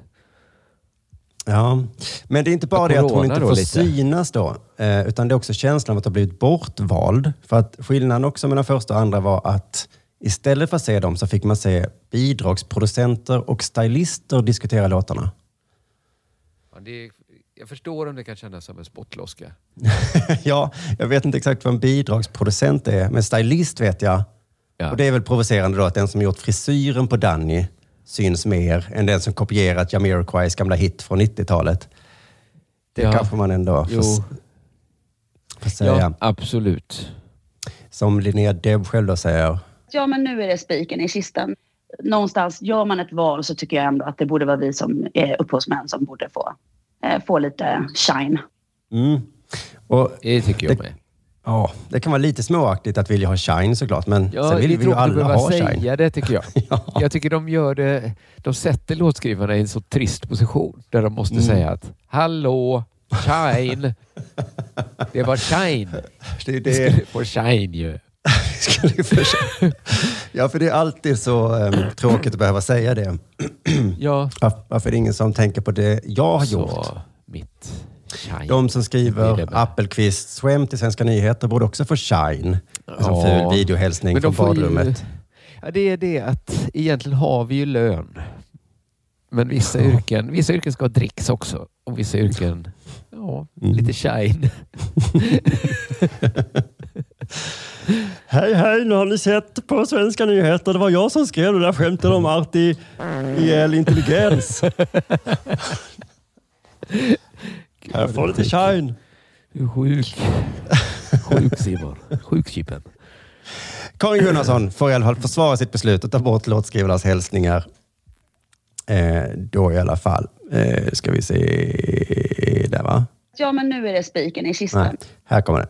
Ja, men det är inte bara det att hon inte får lite. synas då, eh, utan det är också känslan av att ha blivit bortvald. För att skillnaden också mellan första och andra var att istället för att se dem så fick man se bidragsproducenter och stylister diskutera låtarna. Ja, det är, jag förstår om det kan kännas som en spottloska. <laughs> ja, jag vet inte exakt vad en bidragsproducent är, men stylist vet jag. Ja. Och det är väl provocerande då att den som gjort frisyren på Danny syns mer än den som kopierat Jamiroquais gamla hit från 90-talet. Det Ja. kanske man ändå får, får säga. Ja, absolut. Som Linnea Deb själv då säger. Ja, men nu är det spiken i kistan. Någonstans, gör man ett val så tycker jag ändå att det borde vara vi som är upphovsmän som borde få, eh, få lite shine. Mm. Och Det tycker jag det, med. ja, det kan vara lite småaktigt att vilja ha shine såklart, men Ja, sen vill vi ju alla ha säga shine. det tycker jag. <laughs> Ja. Jag tycker de gör det, de sätter låtskrivarna i en så trist position där de måste Mm. säga att Hallå, shine. <laughs> Det var shine. Det är Det skulle det. få shine ju. <laughs> Skulle ja, för det är alltid så em, tråkigt att behöva säga det. <clears throat> Ja, Var- Varför är det ingen som tänker på det jag har gjort? så mitt shine. De som Det skriver det. Appelqvists skämt till Svenska nyheter borde också få shine. En sån Ja. ful videohälsning från får ju- badrummet. Ja, det är det att egentligen har vi ju lön. Men vissa yrken, vissa yrken ska ha dricks också. Och vissa yrken, ja, Mm. lite shine. <laughs> <laughs> Hej, hej, nu har ni sett på Svenska nyheter. Det var jag som skrev det där skämtet om artificiell intelligens. Här får lite shine. Du är sjuk. Sjuk Simon. Sjuk Chippen. Karin Gunnarsson får i alla fall försvara sitt beslut att ta bort låtskrivarnas hälsningar. Eh, då i alla fall. Eh, ska vi se. Där va? Ja, men nu är det spiken i kistan. Nej, här kommer det.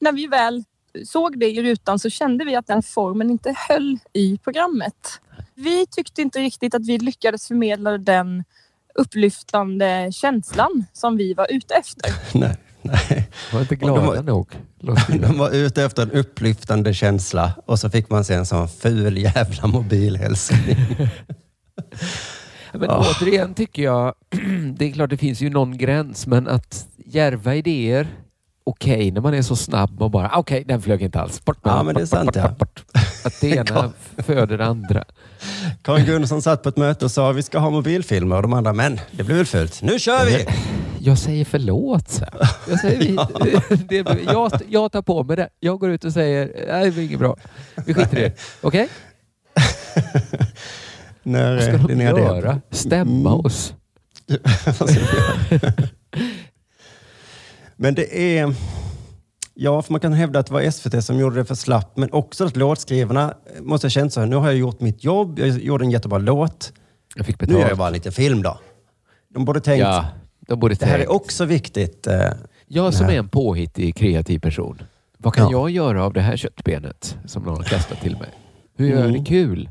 När vi väl såg det i rutan så kände vi att den formen inte höll i programmet. Vi tyckte inte riktigt att vi lyckades förmedla den upplyftande känslan som vi var ute efter. <laughs> Nej, nej. Var inte Och de glada var- nog. <laughs> De var ute efter en upplyftande känsla och så fick man se en sån ful jävla mobilhälsning. <laughs> Men Ah. återigen tycker jag, <clears throat> det är klart det finns ju någon gräns, men att järva idéer, okej när man är så snabb och bara, okej den flög inte alls. Bort med Ja, men det är sant, bort, ja. bort, bort. <laughs> Att det ena föder det andra. Karin Gunnarsson satt på ett möte och sa vi ska ha mobilfilmer och de andra, men det blir väl fult. Nu kör vi! <laughs> Jag säger förlåt. Jag, säger, vi, <laughs> det, jag, jag tar på mig det. Jag går ut och säger, nej det blir inget bra. Vi skiter i det. Okej? När Vad ska eh, de göra? Stämma Mm. oss? Vad ska de göra? Men det är... Ja, för man kan hävda att det var SVT som gjorde det för slappt, men också att låtskrivarna måste ha känt så här, nu har jag gjort mitt jobb, jag gjorde en jättebra låt, Jag fick nu betalt. gör jag bara en liten film då. De borde tänkt, Ja, de borde det här är också viktigt. eh, Jag som är en påhittig kreativ person. Vad kan Ja. jag göra av det här köttbenet som någon har kastat till mig? Hur gör jag Mm. det kul?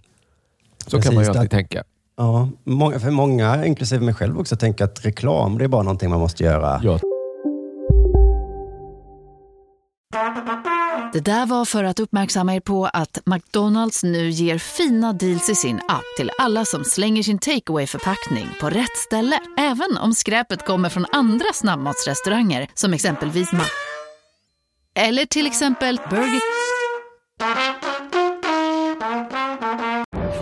Så kan Precis, man ju alltid där- tänka. Ja, för många, inklusive mig själv också, tänker att reklam, det är bara någonting man måste göra. Ja. Det där var för att uppmärksamma er på att McDonalds nu ger fina deals i sin app till alla som slänger sin takeaway förpackning på rätt ställe. Även om skräpet kommer från andra snabbmatsrestauranger som exempelvis Ma... Eller till exempel Burger...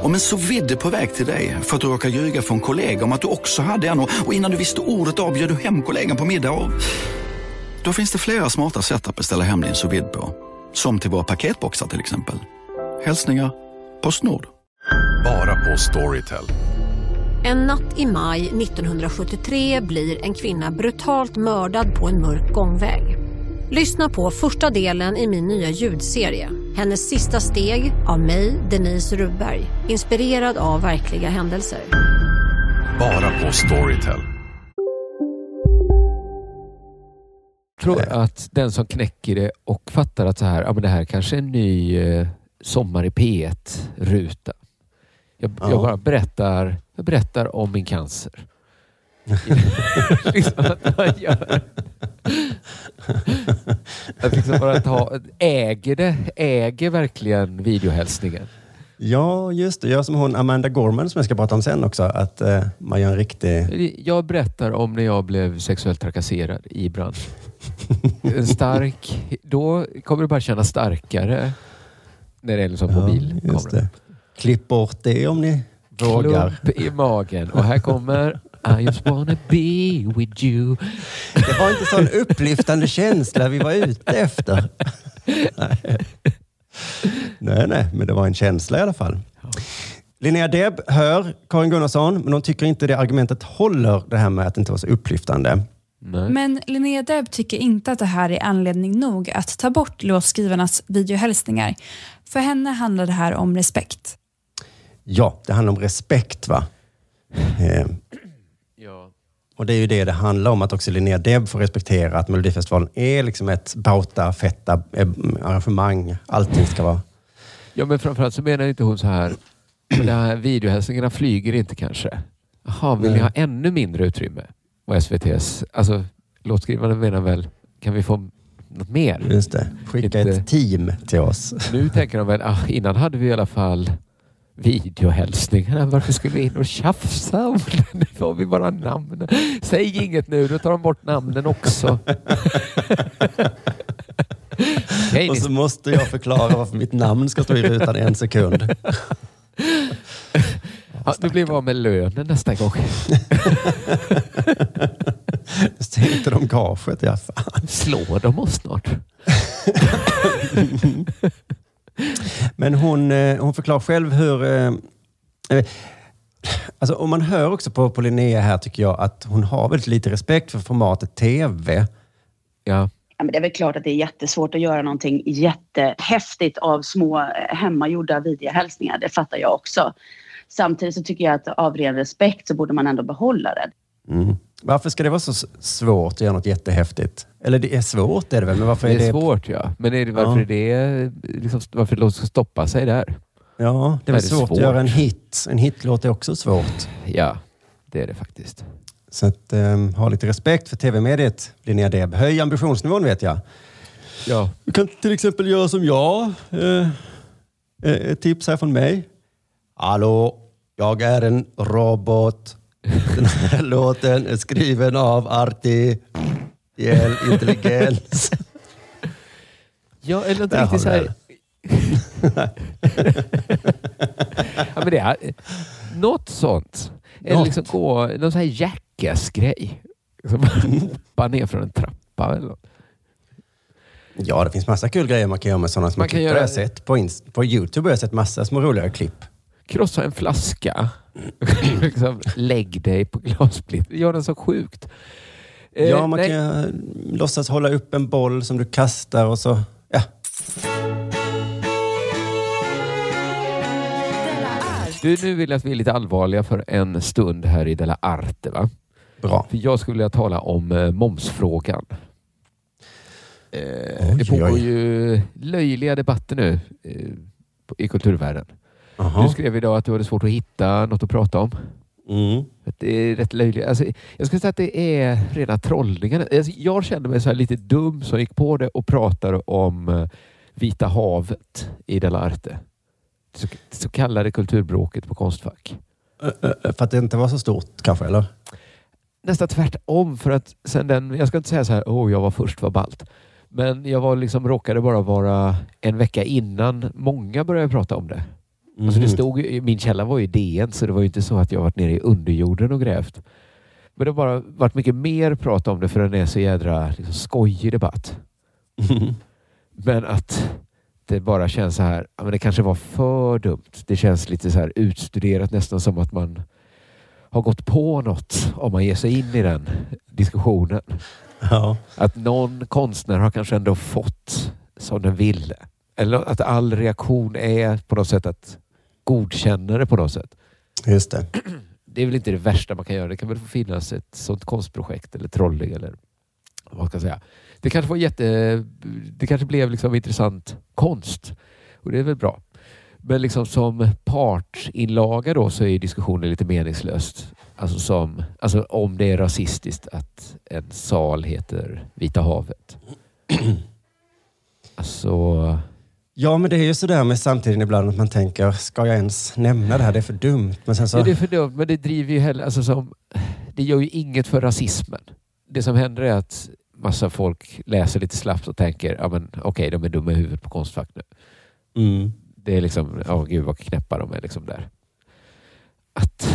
Om en så vidde på väg till dig för att du råkar ljuga från kollega om att du också hade en och och innan du visste ordet av bjöd du hem kollegan på middag och... Då finns det flera smarta sätt att beställa hem din sous på. Som till våra paketboxar till exempel. Hälsningar Postnord. Bara på Storytel. En natt i maj 1973 blir en kvinna brutalt mördad på en mörk gångväg. Lyssna på första delen i min nya ljudserie. Hennes sista steg av mig, Denise Rubberg. Inspirerad av verkliga händelser. Bara på Storytel. Tror att den som knäcker det och fattar att så här, ja, men det här kanske är en ny eh, Sommar i P1-ruta. Jag, Ja. jag bara berättar, jag berättar om min cancer. <laughs> liksom att man gör. Att liksom bara ta, äger det, äger verkligen videohälsningen. Ja, just det. Gör som hon Amanda Gorman som jag ska prata om sen också. Att eh, man gör en riktig... Jag berättar om när jag blev sexuellt trakasserad i branschen. En stark, då kommer det bara kännas starkare när det är liksom Ja, mobilkamera. just det. Klipp bort det om ni vågar. Klump i magen. Och här kommer I just wanna be with you. Det var inte sån upplyftande känsla vi var ute efter. Nej. nej, nej, men det var en känsla i alla fall. Linnea Deb hör Karin Gunnarsson, men hon tycker inte det argumentet håller, det här med att det inte var så upplyftande. Men Linnea Deb tycker inte att det här är anledning nog att ta bort låtskrivarnas videohälsningar. För henne handlar det här om respekt. Ja, det handlar om respekt va? Eh, Ja. och det är ju det det handlar om, att också Linnea Deb får respektera att Melodifestivalen är liksom ett bauta, fetta eh, arrangemang. Allting ska vara... Ja, men framförallt så menar inte hon så här, <clears throat> de här videohälsningarna flyger inte kanske. Jaha, vill ni Nej. ha ännu mindre utrymme? Och SVTs, alltså låtskrivarna menar väl, kan vi få något mer? Just det. Skicka Inte- ett team till oss. Nu tänker de väl, ah, innan hade vi i alla fall videohälsningarna. Varför skulle vi in och tjafsa om det? <laughs> Nu får vi bara namnen. Säg inget nu, då tar de bort namnen också. <laughs> Och så måste jag förklara varför mitt namn ska stå i rutan en sekund. ja, du blir av med lönen nästa gång. <laughs> <laughs> Sänkte de gaget? Ja, fan. Slår de oss snart? Men hon, eh, hon förklarar själv hur... eh, eh, Alltså om man hör också på, på Linnea här tycker jag att hon har väldigt lite respekt för formatet TV. Ja. Ja, men det är väl klart att det är jättesvårt att göra någonting jättehäftigt av små hemmagjorda videohälsningar. Det fattar jag också. Samtidigt så tycker jag att av ren respekt så borde man ändå behålla det. Mm. Varför ska det vara så svårt att göra något jättehäftigt? Eller det är svårt är det väl, men varför Det är är det... svårt ja. Men är det, varför Ja. är det liksom, varför det ska stoppa sig där? Ja, det är väl svårt, att göra en hit. En hitlåt är också svårt. Ja, det är det faktiskt. Så att, um, ha lite respekt för tv-mediet, Linnea Deb. Höj ambitionsnivån vet jag. Ja. Du kan till exempel göra som jag. Eh, eh, tips här från mig. Hallå, jag är en robot. Den här låten är skriven av artificiell intelligens. Ja, eller inte riktigt så har här... <laughs> ja, men det är något sånt. Eller Något. liksom gå, någon sån här jackass-grej. Som hoppa ner från en trappa eller något. Ja, det finns massa kul grejer man kan göra med sådana små Man kan klipp. göra- Har jag sett på, på Youtube har jag sett massa små roliga klipp. Krossa en flaska. <laughs> liksom, lägg dig på glassplitt. Gör den så sjukt. Eh, ja, man nej. kan låtsas hålla upp en boll som du kastar och så... Ja. Du, nu vill jag att vi är lite allvarliga för en stund här i Della Arte. Va? Bra. För jag skulle vilja tala om eh, momsfrågan. Eh, Oj, det pågår oj. ju löjliga debatter nu eh, i kulturvärlden. Aha. Du skrev idag att du hade svårt att hitta något att prata om. Mm. Det är rätt löjligt. Alltså, jag skulle säga att det är rena trollningarna. Alltså, jag kände mig så här lite dum som gick på det och pratade om eh, Vita havet i Della Arte. Det så, kallade kulturbråket på Konstfack. För att det inte var så stort kanske, eller? Nästan tvärtom för att sen den, jag ska inte säga så här, åh jag var först, vad ballt. Men jag var liksom, råkade bara vara en vecka innan många började prata om det. Alltså det Mhm. stod, min källa var ju DN så det var ju inte så att jag varit nere i underjorden och grävt. Men det har bara varit mycket mer prat om det för den är så jädra liksom, skojig debatt. Men att det bara känns så här, men det kanske var för dumt. Det känns lite så här utstuderat nästan som att man har gått på något om man ger sig in i den diskussionen. Ja. Att någon konstnär har kanske ändå fått som den ville. Eller att all reaktion är på något sätt att godkänna det på något sätt. Just det. <clears throat> Det är väl inte det värsta man kan göra. Det kan väl få finnas ett sånt konstprojekt eller trolling eller vad ska jag säga. Det kanske var jätte... Det kanske blev liksom intressant konst och det är väl bra. Men liksom som partsinlaga då så är diskussionen lite meningslöst. Alltså, som, alltså om det är rasistiskt att en sal heter Vita havet. <clears throat> Alltså... Ja, men det är ju sådär med samtiden ibland att man tänker, ska jag ens nämna det här? Det är för dumt. Men sen så... Ja, det är för dumt, men det driver ju heller... Alltså som, det gör ju inget för rasismen. Det som händer är att massa folk läser lite slappt och tänker, ja men okej, de är dumma i huvudet på Konstfack nu. Mm. Det är liksom, ja gud vad knäppa de är liksom där. Att,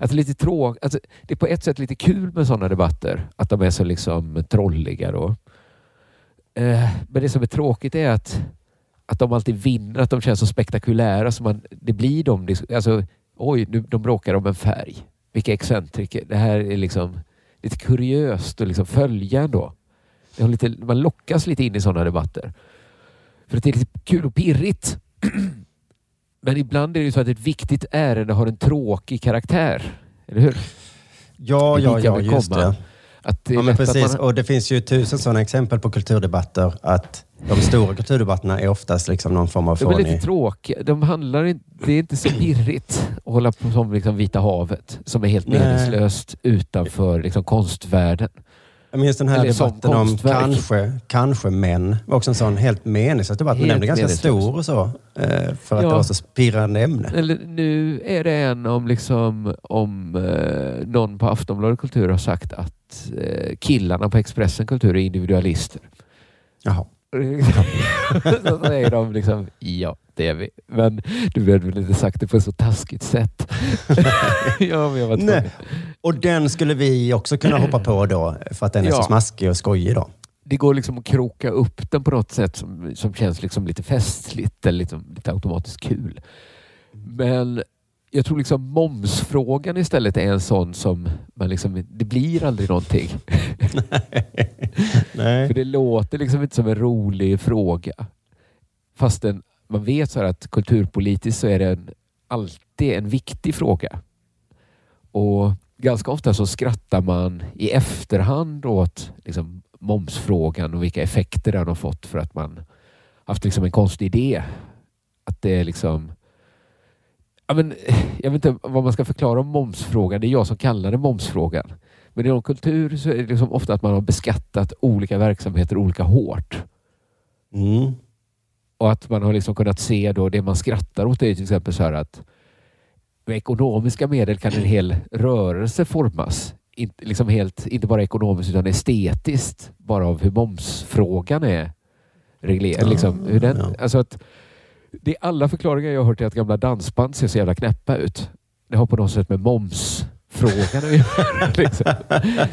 att det är lite tråkigt, alltså, det är på ett sätt lite kul med sådana debatter, att de är så liksom trolliga då. Eh, men det som är tråkigt är att, att de alltid vinner, att de känns så spektakulära. Så man, det blir de, alltså, oj, nu, de bråkar om en färg. Vilka excentriker. Det här är liksom lite kuriöst att liksom följa ändå. Det har lite, man lockas lite in i sådana debatter. För att det är lite kul och pirrigt. <clears throat> Men ibland är det ju så att ett viktigt ärende har en tråkig karaktär. Eller hur? Ja, ja, ja, just det. Att det ja, men precis. man- Och det finns ju tusen sådana exempel på kulturdebatter. Att de stora kulturdebatterna är oftast liksom någon form av De är lite fånig... tråkiga. De handlar inte, det är inte så pirrigt att hålla på som liksom Vita havet som är helt Nej. meningslöst utanför liksom konstvärlden. Jag minns den här Eller debatten om kanske, kanske män. var också en sån helt meningslös debatt. Men Helt den blev ganska stor och så. eh, För att Ja. det var så spirrande ämne. Eller nu är det en om, liksom, om eh, någon på Aftonbladet Kultur har sagt att eh, killarna på Expressen Kultur är individualister. Jaha. Så säger de liksom, ja det är vi. Men du hade väl inte sagt det på ett så taskigt sätt. <laughs> ja, men jag var tvungen. Nej. Och den skulle vi också kunna hoppa på då. För att den är så Ja. smaskig och skojig då. det går liksom att kroka upp den på något sätt som, som känns liksom lite festligt eller liksom lite automatiskt kul. Men jag tror liksom momsfrågan istället är en sån som man liksom, det blir aldrig någonting. <laughs> Nej. För det låter liksom inte som en rolig fråga. Fastän man vet så att kulturpolitiskt så är det en, alltid en viktig fråga. Och ganska ofta så skrattar man i efterhand åt liksom, momsfrågan och vilka effekter den har fått för att man haft liksom en konstig idé. Att det är liksom... Ja, men, jag vet inte vad man ska förklara om momsfrågan. Det är jag som kallar det momsfrågan. Men inom kultur så är det liksom ofta att man har beskattat olika verksamheter olika hårt. Mm. Och att man har liksom kunnat se då det man skrattar åt är till exempel så här att med ekonomiska medel kan en hel rörelse formas. Inte, liksom helt, inte bara ekonomiskt utan estetiskt. Bara av hur momsfrågan är reglerad. Ja, liksom, hur den, ja. alltså att, det är alla förklaringar jag har hört är att gamla dansband ser så jävla knäppa ut. Det har på något sätt med momsfrågan att <laughs> göra. Liksom.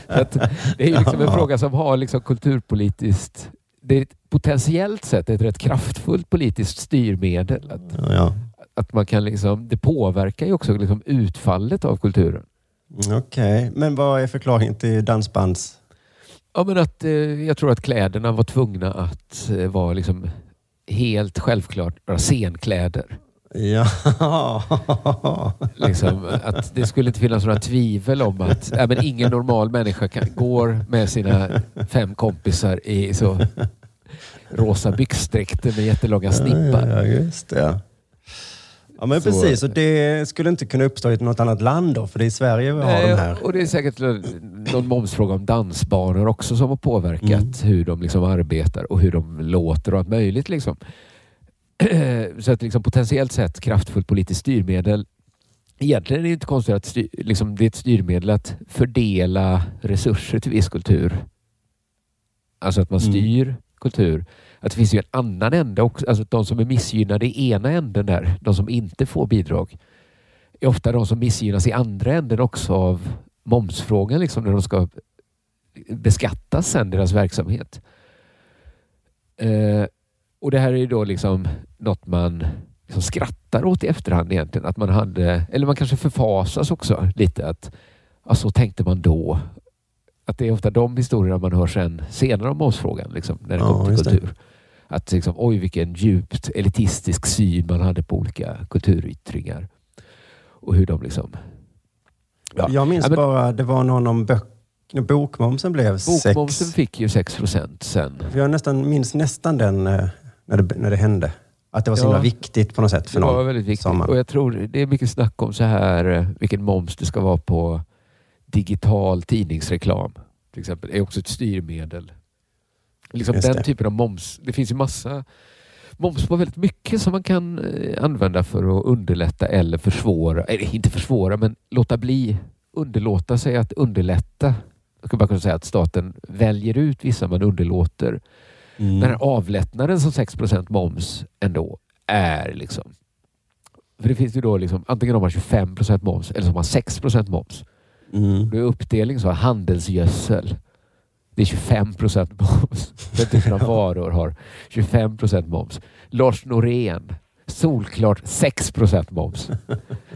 Att det är ju liksom en fråga som har liksom kulturpolitiskt det är potentiellt sett ett rätt kraftfullt politiskt styrmedel. Att, Ja. att man kan liksom, det påverkar ju också liksom utfallet av kulturen. Okej, men vad är förklaringen till dansbands... Ja, men att, eh, jag tror att kläderna var tvungna att eh, vara liksom helt självklart några scenkläder. Ja. Liksom, att det skulle inte finnas några tvivel om att ja, men ingen normal människa kan, går med sina fem kompisar i så rosa byxdräkter med jättelånga snippar. Ja, just det. Ja, men Så- precis. Och det skulle inte kunna uppstå i något annat land då, för det är i Sverige vi har Nej, de här. Och det är säkert någon momsfråga om dansbanor också som har påverkat hur de liksom arbetar och hur de låter och allt möjligt. Liksom. <clears throat> Så att liksom potentiellt sett kraftfullt politiskt styrmedel. Egentligen är det inte konstigt att styr, liksom, det är ett styrmedel att fördela resurser till viss kultur. Alltså att man Mm. styr kultur. Att det finns ju en annan ände också. Alltså de som är missgynnade i ena änden där, de som inte får bidrag, är ofta de som missgynnas i andra änden också av momsfrågan, liksom, när de ska beskattas sen, deras verksamhet. Eh, och det här är ju då liksom något man liksom skrattar åt i efterhand egentligen. Att man hade, eller man kanske förfasas också lite att ja, så tänkte man då. Att det är ofta de historierna man hör sen senare om momsfrågan, liksom, när det Ja, kommer till just det. kultur. Att liksom, oj vilken djupt elitistisk syn man hade på olika kulturyttringar. Och hur de liksom... Ja. Jag minns Ja, men- bara, det var någon om böcker. Bokmomsen blev Bokmomsen sex. fick ju 6 procent sen. Jag nästan, minns nästan den eh, när det, när det hände. Att det var så Ja. himla viktigt på något sätt för Det någon. var väldigt viktigt. sa man. Och jag tror det är mycket snack om så här eh, vilken moms det ska vara på digital tidningsreklam. Till exempel. är också ett styrmedel. Liksom Just den det. typen av moms. Det finns ju massa moms på väldigt mycket som man kan eh, använda för att underlätta eller försvåra. Eller inte försvåra, men låta bli. Underlåta sig att underlätta. Jag skulle bara kunna säga att staten väljer ut vissa man underlåter. Mm. Den här avlättnaden som 6% moms ändå är liksom. För det finns ju då liksom antingen har man 25 moms eller så har man 6% moms. Mm. Det är uppdelning så. Handelsgödsel. Det är 25% moms. Den typen av varor har 25% moms. Lars Norén. Solklart 6% moms.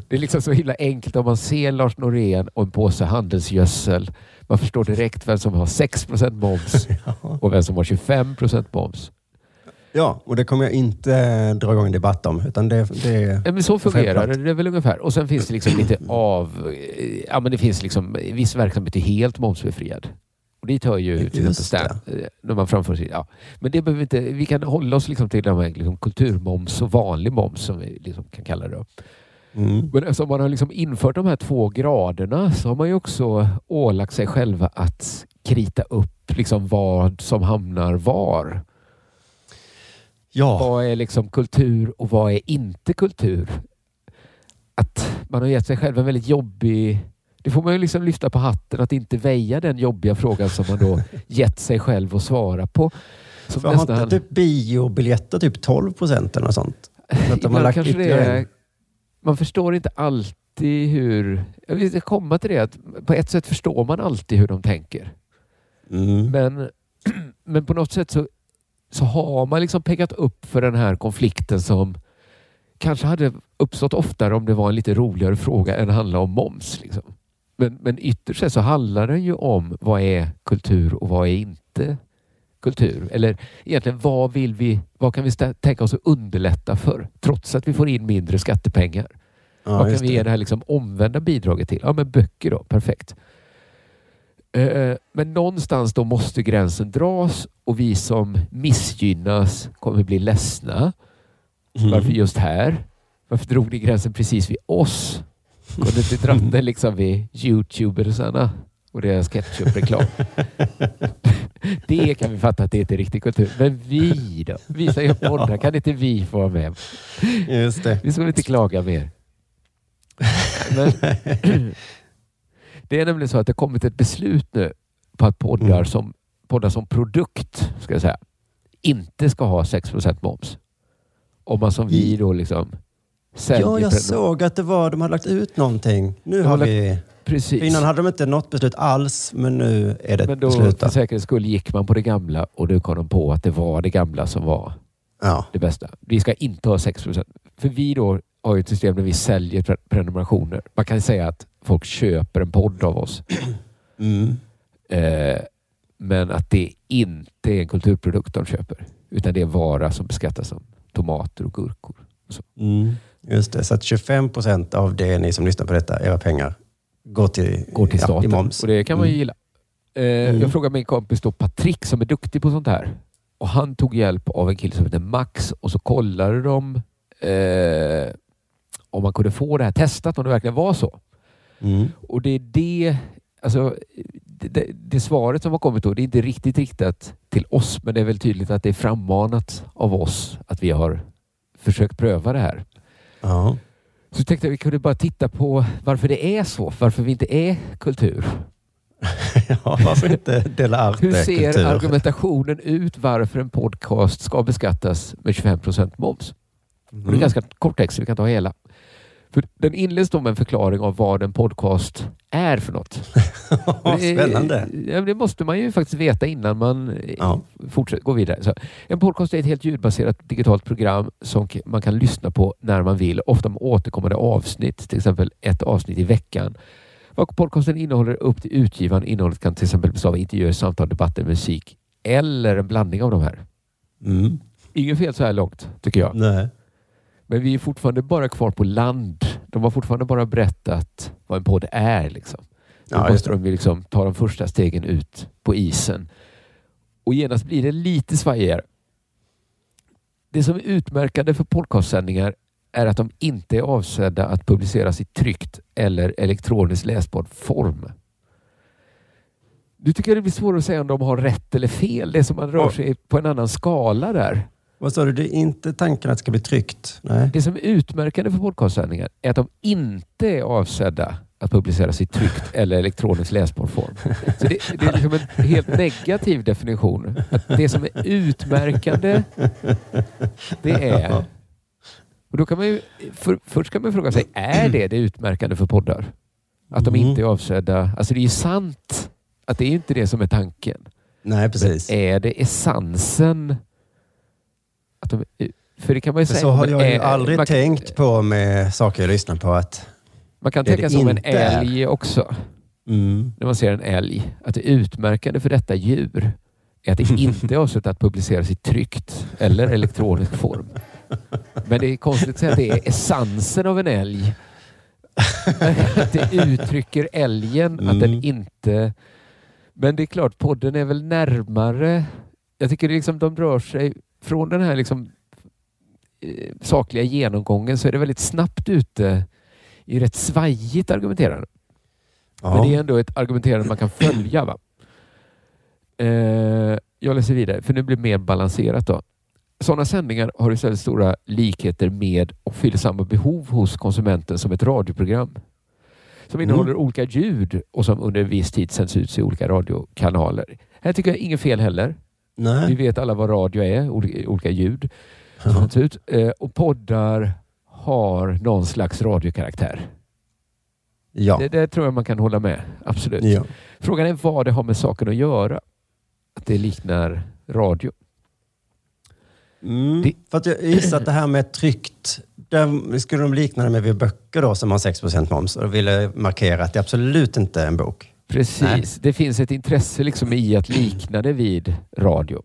Det är liksom så himla enkelt om man ser Lars Norén och en påse handelsgödsel. Man förstår direkt vem som har 6% moms <laughs> och vem som har 25% moms. Ja, och det kommer jag inte dra igång en debatt om. Utan det, det, Ja, men så fungerar det. Det är väl ungefär. Och sen finns det liksom lite av... Ja, men det finns liksom... Viss verksamhet är helt momsbefriad. Och dit hör ju till exempel stand, eh, när man framför sig. Ja. Men det behöver vi inte... Vi kan hålla oss liksom till de här liksom kulturmoms och vanlig moms som vi liksom kan kalla det. Mm. Men eftersom man har liksom infört de här två graderna så har man ju också ålagt sig själva att krita upp liksom vad som hamnar var. Ja. Vad är liksom kultur och vad är inte kultur? Att man har gett sig själv en väldigt jobbig... Det får man ju liksom lyfta på hatten att inte väja den jobbiga frågan som man då <laughs> gett sig själv att svara på. Som För har inte typ biobiljetter typ 12 procent eller något sånt? Så att de har lagt kanske det är, man förstår inte alltid hur... Jag vill komma till det att på ett sätt förstår man alltid hur de tänker. Mm. Men, <clears throat> men på något sätt så, så har man liksom pekat upp för den här konflikten som kanske hade uppstått oftare om det var en lite roligare fråga än handla om moms. Liksom. Men, men ytterst så handlar den ju om vad är kultur och vad är inte kultur? Eller egentligen vad vill vi, vad kan vi tänka oss att underlätta för? Trots att vi får in mindre skattepengar. Ja, vad kan vi ge det. det här liksom omvända bidraget till? Ja, men böcker då. Perfekt. Eh, Men någonstans då måste gränsen dras och vi som missgynnas kommer bli ledsna. Mm. Varför just här? Varför drog ni gränsen precis vid oss? Kunde inte dratt den liksom vid youtubersarna och deras ketchup-reklam? <laughs> det kan vi fatta att det inte är riktig kultur. Men vi då? Vi som gör poddar, kan inte vi få vara med? Just det. Vi ska väl inte klaga mer. Men, <clears throat> det är nämligen så att det kommit ett beslut nu på att poddar, Mm. som, poddar som produkt ska jag säga, inte ska ha 6% moms. Om man som vi då liksom säljer... Ja, jag såg att det var, de hade lagt ut någonting. Nu har lagt- vi... Precis. Innan hade de inte något beslut alls, men nu är det Men ett då beslut. för säkerhets skull gick man på det gamla och då kom de på att det var det gamla som var Ja. det bästa. Vi ska inte ha 6% För vi då har ju ett system där vi säljer pre- prenumerationer. Man kan säga att folk köper en podd av oss. <clears throat> Mm. Eh, men att det inte är en kulturprodukt de köper. Utan det är vara som beskattas som tomater och gurkor. Så. Mm. Just det, så att 25 procent av det ni som lyssnar på detta, era pengar, går till, Går till ja, staten. i moms. Och det kan man ju Mm. gilla. Eh, Mm. Jag frågade min kompis då Patrik som är duktig på sånt här. Och han tog hjälp av en kille som heter Max och så kollade de eh, kunde få det här testat om det verkligen var så. Mm. Och det är det, alltså, det, det, svaret som har kommit då, det är inte riktigt riktat till oss, men det är väl tydligt att det är frammanat av oss att vi har försökt pröva det här. Ja. Så tänkte jag vi kunde bara titta på varför det är så, varför vi inte är kultur. <laughs> ja, varför inte dela art Hur ser kultur? argumentationen ut varför en podcast ska beskattas med 25 procent moms? Och det är Mm. ganska kort text, vi kan ta hela. För den inleds då med en förklaring av vad en podcast är för något. <laughs> Det Spännande. Ja, men det måste man ju faktiskt veta innan man eh, fortsätter, går vidare. Så, en podcast är ett helt ljudbaserat digitalt program som man kan lyssna på när man vill. Ofta med återkommande avsnitt, till exempel ett avsnitt i veckan. Vad podcasten innehåller upp till utgivaren. Innehållet kan till exempel bestå av intervjuer, samtal, debatter, musik eller en blandning av de här. Mm. Inget fel så här långt, tycker jag. Nej. Men vi är fortfarande bara kvar på land. De har fortfarande bara berättat vad en podd är. Liksom. Nu Ja, måste de liksom ta de första stegen ut på isen. Och genast blir det lite svajigare. Det som är utmärkande för podcastsändningar är att de inte är avsedda att publiceras i tryckt eller elektroniskt läsbar form. Du tycker det blir svårt att säga om de har rätt eller fel. Det är som man rör sig på en annan skala där. Vad sa du? Det är inte tanken att det ska bli tryckt? Nej. Det som är utmärkande för podcastsändningar är att de inte är avsedda att publiceras i tryckt <laughs> eller elektroniskt läsbar form. Så det, det är liksom en helt negativ definition. Att det som är utmärkande, det är... Och då kan man ju, för, först kan man fråga sig, är det det utmärkande för poddar? Att de Mm. inte är avsedda... Alltså det är ju sant att det är inte det som är tanken. Nej, precis. Men är det essensen? De, för det kan man ju För säga. så har jag ju aldrig man tänkt på med saker jag lyssnar på. att Man kan tänka det som en inte är. älg också. Mm. När man ser en älg. Att det utmärkande för detta djur är att det <laughs> inte är avsett att publiceras i tryckt eller elektronisk form. Men det är konstigt att säga att det är essensen av en älg. Att det uttrycker älgen, att den Mm. inte... Men det är klart, podden är väl närmare... Jag tycker liksom de rör sig från den här liksom eh, sakliga genomgången så är det väldigt snabbt ute i rätt svajigt argumenterande. Ja. Men det är ändå ett argumenterande man kan följa. Va? Eh, jag läser vidare, för nu blir det mer balanserat. då. Sådana sändningar har istället stora likheter med och fyller samma behov hos konsumenten som ett radioprogram. Som innehåller olika ljud och som under en viss tid sänds ut i olika radiokanaler. Här tycker jag inget fel heller. Nej. Vi vet alla vad radio är, olika, ljud sänds ut. Eh, och poddar har någon slags radiokaraktär. Ja. Det, det tror jag man kan hålla med. Absolut. Ja. Frågan är vad det har med saken att göra. Att det liknar radio. Mm. För att jag gissar att det här med tryckt, där skulle de likna det med böcker då som har 6 moms. Och ville markera att det är absolut inte är en bok. Precis. Nej. Det finns ett intresse liksom i att likna det vid radio.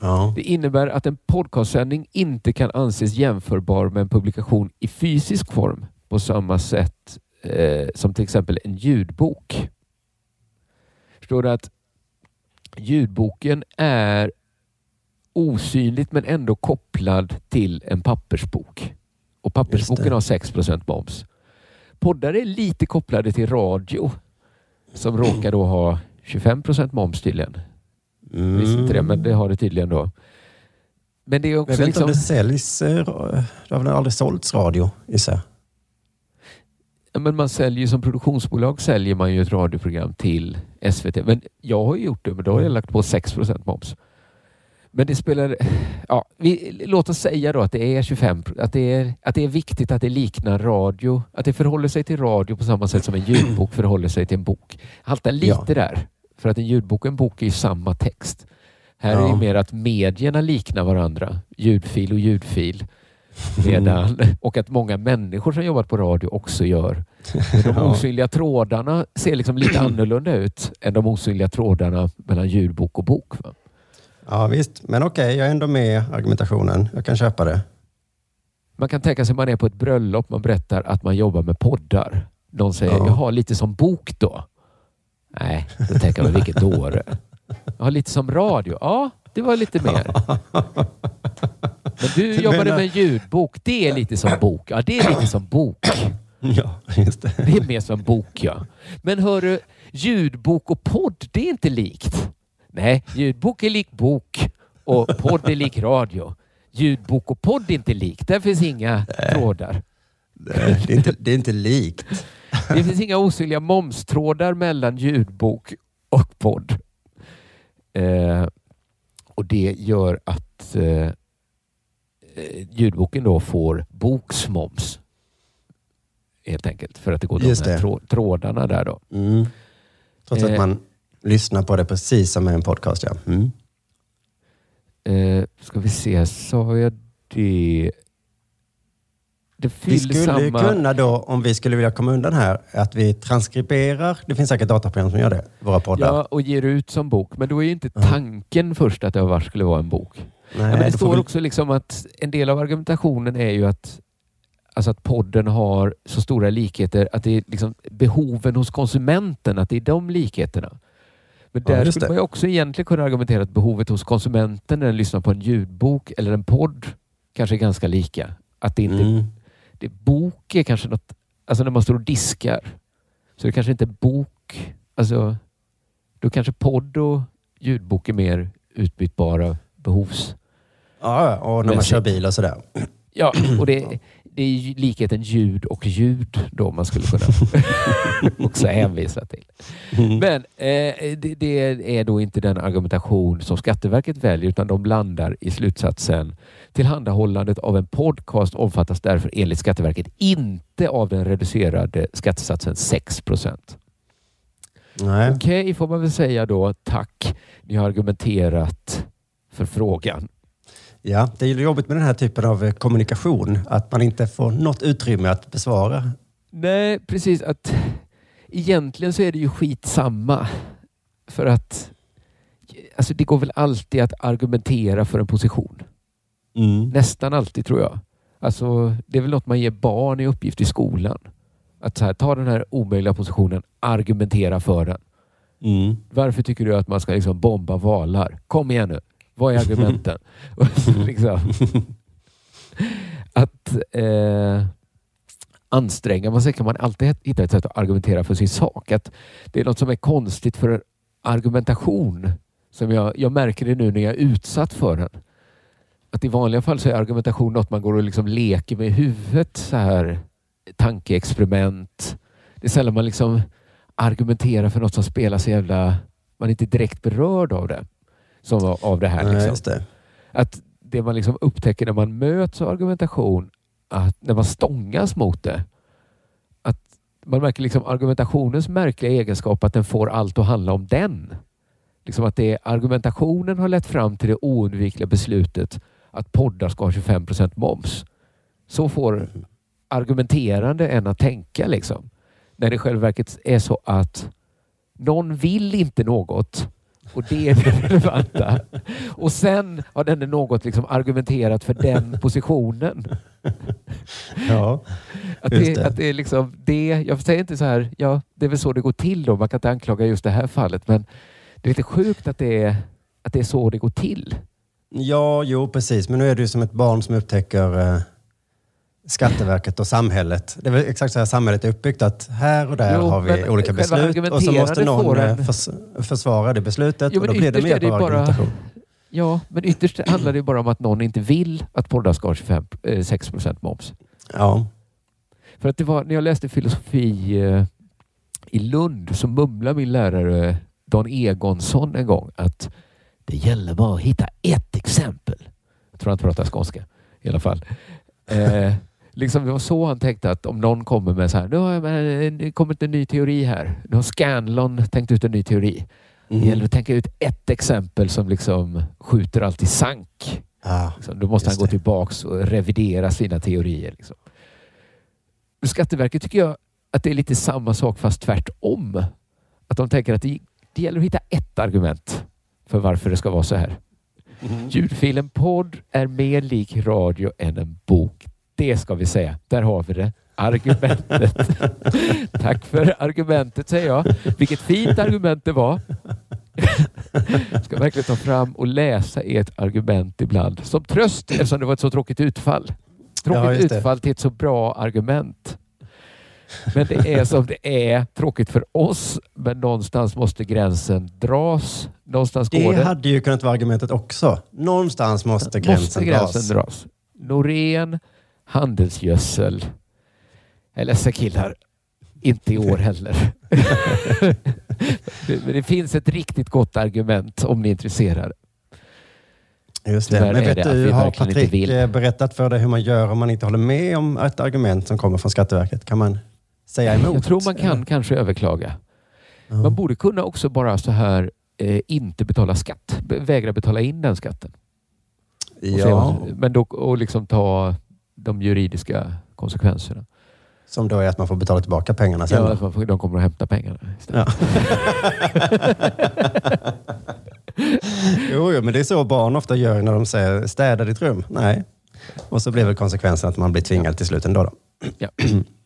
Ja. Det innebär att en podcastsändning inte kan anses jämförbar med en publikation i fysisk form på samma sätt eh, som till exempel en ljudbok. Förstår du att ljudboken är osynligt men ändå kopplad till en pappersbok. Och pappersboken har 6% moms. Poddar är lite kopplade till radio som råkar då ha 25 moms tydligen. Mm. Jag visste inte det, men det har det tydligen då. Men det är Jag också vet inte liksom... om det säljs, eh, det har väl aldrig sålts radio gissar jag. Ja, men man säljer som produktionsbolag säljer man ju ett radioprogram till SVT. Men jag har ju gjort det, men då har jag lagt på 6% moms. Men det spelar... Ja, vi, låt oss säga då att det är 25 att det är, att det är viktigt att det liknar radio. Att det förhåller sig till radio på samma sätt som en ljudbok förhåller sig till en bok. Haltar lite Ja. där. För att en ljudbok och en bok är ju samma text. Här är Ja. det mer att medierna liknar varandra. Ljudfil och ljudfil. Medan, och att många människor som jobbat på radio också gör. Men De <laughs> osynliga trådarna ser liksom lite annorlunda ut än de osynliga trådarna mellan ljudbok och bok. Va? Ja visst, men okej, jag är ändå med argumentationen. Jag kan köpa det. Man kan tänka sig att man är på ett bröllop, man berättar att man jobbar med poddar. Någon säger, Ja. jaha, lite som bok då? Nej, då tänker man vilket dåre. Ja, lite som radio. Ja, det var lite mer. Men du <laughs> jobbade menar- med ljudbok. Det är lite som bok. Ja, det är lite som bok. <clears throat> Ja, just det. Det är mer som bok, ja. Men hörru, ljudbok och podd, det är inte likt. Nej, ljudbok är lik bok och podd är lik radio. Ljudbok och podd är inte likt. Där finns inga trådar. Det är inte, det är inte likt. Det finns inga osynliga momstrådar mellan ljudbok och podd. Eh, och det gör att eh, eh, ljudboken då får boksmoms. Helt enkelt. För att det går Just de här det. trådarna där då. Mm. Trots att Eh. man lyssnar på det precis som en podcast. Ja. Mm. Eh, ska vi se, sa jag det? Det Vi skulle samma... kunna då, om vi skulle vilja komma undan här, att vi transkriberar. Det finns säkert dataprogram som gör det, våra poddar. Ja, och ger ut som bok. Men då är ju inte tanken först att det var skulle vara en bok. Nej, ja, men det står vi- också liksom att en del av argumentationen är ju att, alltså att podden har så stora likheter att det är liksom behoven hos konsumenten, att det är de likheterna. Men Ja, där just skulle det. man ju också egentligen kunna argumentera att behovet hos konsumenten när den lyssnar på en ljudbok eller en podd kanske är ganska lika. Att det inte Mm. det, bok är kanske något, alltså när man står och diskar så är det kanske inte bok, alltså då kanske podd och ljudbok är mer utbytbara behovs... Ja, och när man kör bil och sådär. Ja, och det, <clears throat> ju likheten ljud och ljud då man skulle kunna <laughs> också hänvisa till. Men eh, det, det är då inte den argumentation som Skatteverket väljer utan de landar i slutsatsen tillhandahållandet av en podcast omfattas därför enligt Skatteverket inte av den reducerade skattesatsen 6 procent. Okej, får man väl säga då. Tack. Ni har argumenterat för frågan. Ja, det är ju jobbigt med den här typen av eh, kommunikation. Att man inte får något utrymme att besvara. Nej, precis. Att egentligen så är det ju skitsamma. För att alltså det går väl alltid att argumentera för en position. Mm. Nästan alltid tror jag. Alltså, det är väl något man ger barn i uppgift i skolan. Att så här, ta den här omöjliga positionen, argumentera för den. Mm. Varför tycker du att man ska liksom bomba valar? Kom igen nu. Vad är argumenten? <laughs> <laughs> Liksom, att eh, anstränga man sig kan man alltid hitta ett sätt att argumentera för sin sak. Att det är något som är konstigt för argumentation. Som jag, jag märker det nu när jag är utsatt för den. Att i vanliga fall så är argumentation något man går och liksom leker med i huvudet. Så här, tankeexperiment. Det är sällan man liksom argumenterar för något som spelar så jävla... Man är inte direkt berörd av det. Som av- av det här. Nej, Liksom. det. Att det man liksom upptäcker när man möts av argumentation, att när man stångas mot det, att man märker liksom argumentationens märkliga egenskap att den får allt att handla om den. Liksom att det argumentationen har lett fram till det oundvikliga beslutet att poddar ska ha 25 procent moms. Så får argumenterande en att tänka liksom. När det i själva verket är så att någon vill inte något och det är det relevanta. Och sen har denne något liksom argumenterat för den positionen. Ja, Att det, det. att det är liksom det. Jag säger inte så här, ja, det är väl så det går till då. Man kan inte anklaga just det här fallet, men det är lite sjukt att det är, att det är så det går till. Ja, jo precis. Men nu är du som ett barn som upptäcker eh, Skatteverket och samhället. Det är väl exakt så här samhället är uppbyggt. Att här och där Jo, har vi olika beslut och så måste någon får eh, en- förs försvara det beslutet. Jo, och då blir det mer bara argumentation. Ja, men ytterst handlar det bara om att någon inte vill att poddar ska ha 25, eh, 6 procent moms. Ja. För att det var, när jag läste filosofi eh, i Lund så mumlade min lärare Dan Egonsson en gång att det gäller bara att hitta ett exempel. Jag tror han pratar skånska i alla fall. Eh, liksom det var så han tänkte att om någon kommer med så här, nu har det kommit en ny teori här. Nu har Scanlon tänkt ut en ny teori. Mhm. Det gäller att tänka ut ett exempel som liksom skjuter allt i sank. Ah, Liksom, då måste han gå tillbaks och revidera sina teorier. Liksom. Skatteverket tycker jag att det är lite samma sak fast tvärtom. Att de tänker att det, det gäller att hitta ett argument för varför det ska vara så här. Ljudfilen podd är mer lik radio än en bok. Det ska vi säga. Där har vi det. Argumentet. <laughs> Tack för argumentet säger jag. Vilket fint argument det var. Jag ska verkligen ta fram och läsa ert argument ibland. Som tröst eftersom det var ett så tråkigt utfall. Ja, Tråkigt det. utfall till ett så bra argument. Men det är som det är. Tråkigt för oss, men någonstans måste gränsen dras. Någonstans Det det. hade ju kunnat vara argumentet också. Någonstans måste gränsen, måste gränsen dras. dras. Norén, handelsgödsel. Jag är ledsen killar, inte i år heller. <laughs> men det finns ett riktigt gott argument om ni är intresserade. Just det. Tyvärr Men vet det du, har Patrik eh, berättat för dig hur man gör om man inte håller med om ett argument som kommer från Skatteverket? Kan man säga emot? Jag tror man kan kanske överklaga. Man borde kunna också bara så här eh, inte betala skatt. Vägra betala in den skatten. Ja, vad- Men då, och liksom ta de juridiska konsekvenserna. som då är att man får betala tillbaka pengarna sen. Ja, då. de kommer att hämta pengarna istället. <laughs> jo, jo, men det är så barn ofta gör när de säger städa ditt rum. Nej. Och så blir väl konsekvensen att man blir tvingad till slut ändå. Då. Ja,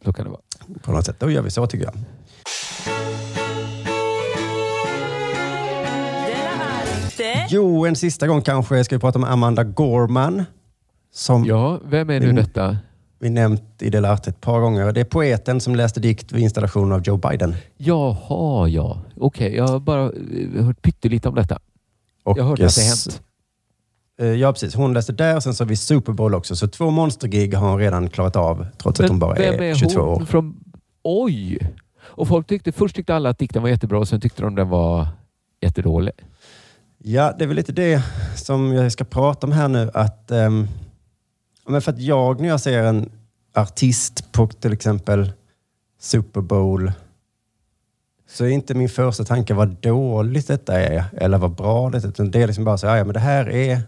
så kan det vara. På något sätt. Då gör vi så tycker jag. Jo, en sista gång kanske ska vi prata om Amanda Gorman. Som Ja, vem är nu Mm. detta? vi nämnt i Dela Arte ett par gånger. Det är poeten som läste dikt vid installationen av Joe Biden. Jaha, ja. Okej, jag har bara eh, hört pyttelite om detta. Och jag har hört att det hänt. Eh, Ja, precis. Hon läste där och sen så har vi Super Bowl också. Så två monstergig har hon redan klarat av trots att hon bara är, är 22 hon år. från... Oj! Och folk tyckte, först tyckte alla att dikten var jättebra och sen tyckte de den var jättedålig. Ja, det är väl lite det som jag ska prata om här nu. Att, ja, men för att jag, när jag ser en artist på till exempel Super Bowl, så är inte min första tanke vad dåligt detta är eller vad bra det är. Utan det är liksom bara så, ja, ja men det här är...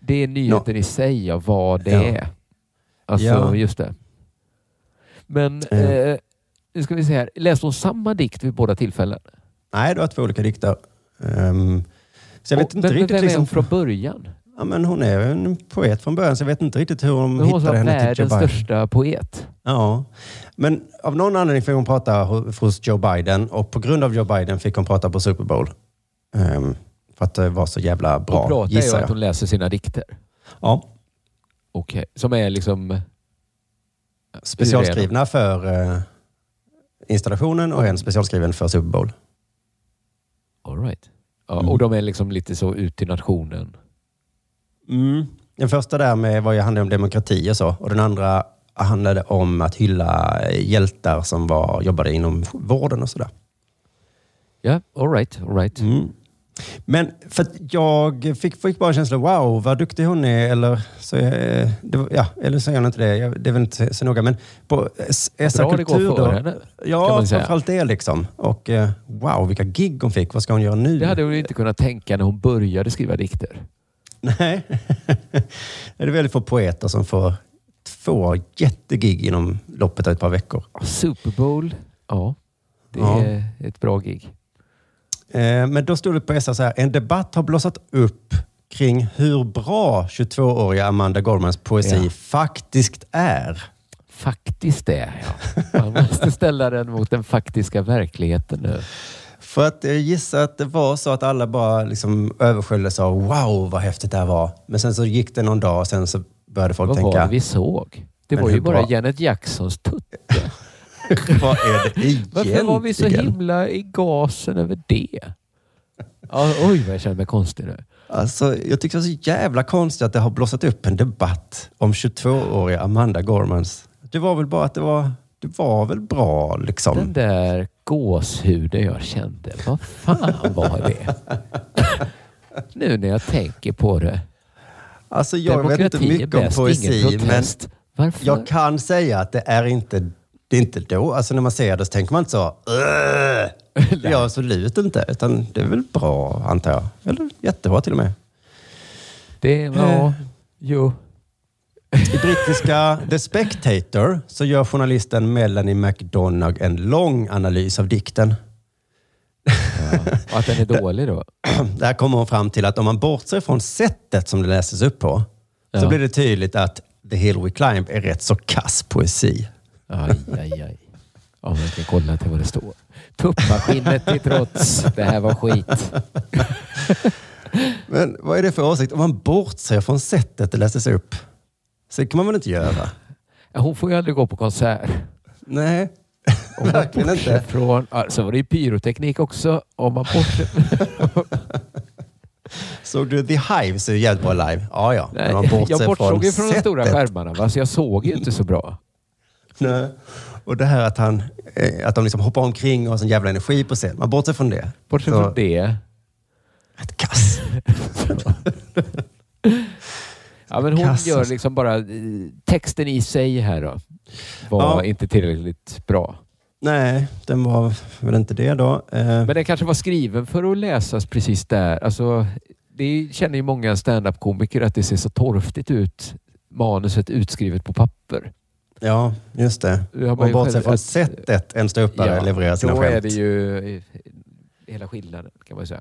Det är nyheten i sig, ja, vad det Ja. är. Alltså, Ja. just det. Men Eh. eh, nu ska vi se här. Läste hon samma dikt vid båda tillfällen? Nej, det var två olika dikter. Ehm, så jag vet Och- inte men, riktigt... Vem är liksom, hon från början? Ja, men hon är en poet från början, så jag vet inte riktigt hur de hon hittade var henne till Joe världens Biden. största poet. Ja, men av någon anledning fick hon prata ho- hos Joe Biden och på grund av Joe Biden fick hon prata på Super Bowl. Ehm, för att det var så jävla Hon bra, pratar ju gissar om jag. att hon läser sina dikter. Ja, Okej. Som är liksom... specialskrivna för eh, installationen och en specialskriven för Super Bowl. All right. Ja, Mm. Och de är liksom lite så ut i nationen. Mm. Den första där med var ju handlade om demokrati och så och den andra handlade om att hylla hjältar som var, jobbade inom vården och sådär. Ja, all right. All right. Mm. Men för att jag fick, fick bara en känsla, wow vad duktig hon är. Eller så, är, det, var- ja, eller så är hon inte det. Jag, det är väl inte så noga. Men på SR Bra det går Kultur för då. henne, Ja, framförallt det liksom. Och eh, wow, vilka gig hon fick. Vad ska hon göra nu? Det hade hon inte kunnat tänka när hon började skriva dikter. Nej. <laughs> det är väldigt få poeter som får två jättegig inom loppet av ett par veckor. Super Bowl, ja. Det Ja. är ett bra gig. Eh, Men då stod det på SR så här, en debatt har blossat upp kring hur bra 22-åriga Amanda Gormans poesi Ja. faktiskt är. Faktiskt det, ja. Man måste ställa den mot den faktiska verkligheten nu. För att jag gissar att det var så att alla bara liksom översköljdes av wow vad häftigt det här var. Men sen så gick det någon dag och sen så började folk Vad tänka, var det vi såg? Det var ju bara bra- Janet Jacksons tutte. <laughs> vad är det egentligen? Varför var vi så himla i gasen över det? Ja, oj, vad jag känner mig konstig nu. Alltså, jag tycker det är så jävla konstigt att det har blossat upp en debatt om 22-åriga Amanda Gormans. Det var väl bara att det var, det var väl bra liksom. Den där gåshuden jag kände, vad fan var det? <laughs> nu när jag tänker på det. Alltså jag vet inte Demokrati mycket om poesi, men Varför? jag kan säga att det är inte, det är inte då. Alltså när man ser det så tänker man inte så, det gör absolut inte. Utan det är väl bra, antar jag. Eller jättebra till och med. Det var... Jo. I brittiska The Spectator så gör journalisten Melanie McDonagh en lång analys av dikten. Och att den är dålig då? <clears throat> Där kommer hon fram till att om man bortser från sättet som det läses upp på, så Ja. blir det tydligt att The Hill We Climb är rätt så kass poesi. Aj, aj, aj. Ja, men jag kan kolla till vad det står. Tuppmaskinnet till trots. Det här var skit. <laughs> Men vad är det för åsikt? Om man bortser från sättet det läses upp. Så kan man väl inte göra? Hon får ju aldrig gå på konsert. Nej, Om verkligen bortser inte. Från, ja, så var det ju pyroteknik också. Om man bortser... <laughs> Såg du The Hives är jävligt bra live? Ja, ja. Nej, bortser jag bortsåg ju från de stora skärmarna, va? så jag såg ju inte så bra. Nej. Och det här att, han, eh, att de liksom hoppar omkring och har sån jävla energi på scen. Man bortser från det. Bortsett Så- från det. Ett kass. <laughs> <laughs> Ja, men hon Kass, gör liksom bara... eh, Texten i sig här då var Ja. inte tillräckligt bra. Nej, den var väl inte det då. Eh, Men den kanske var skriven för att läsas precis där. Alltså, det känner ju många stand-up-komiker att det ser så torftigt ut. Manuset utskrivet på papper. Ja, just det. Och bortsett från att- sättet en ståuppare levererar sina då skämt. är det ju eh, hela skillnaden kan man säga.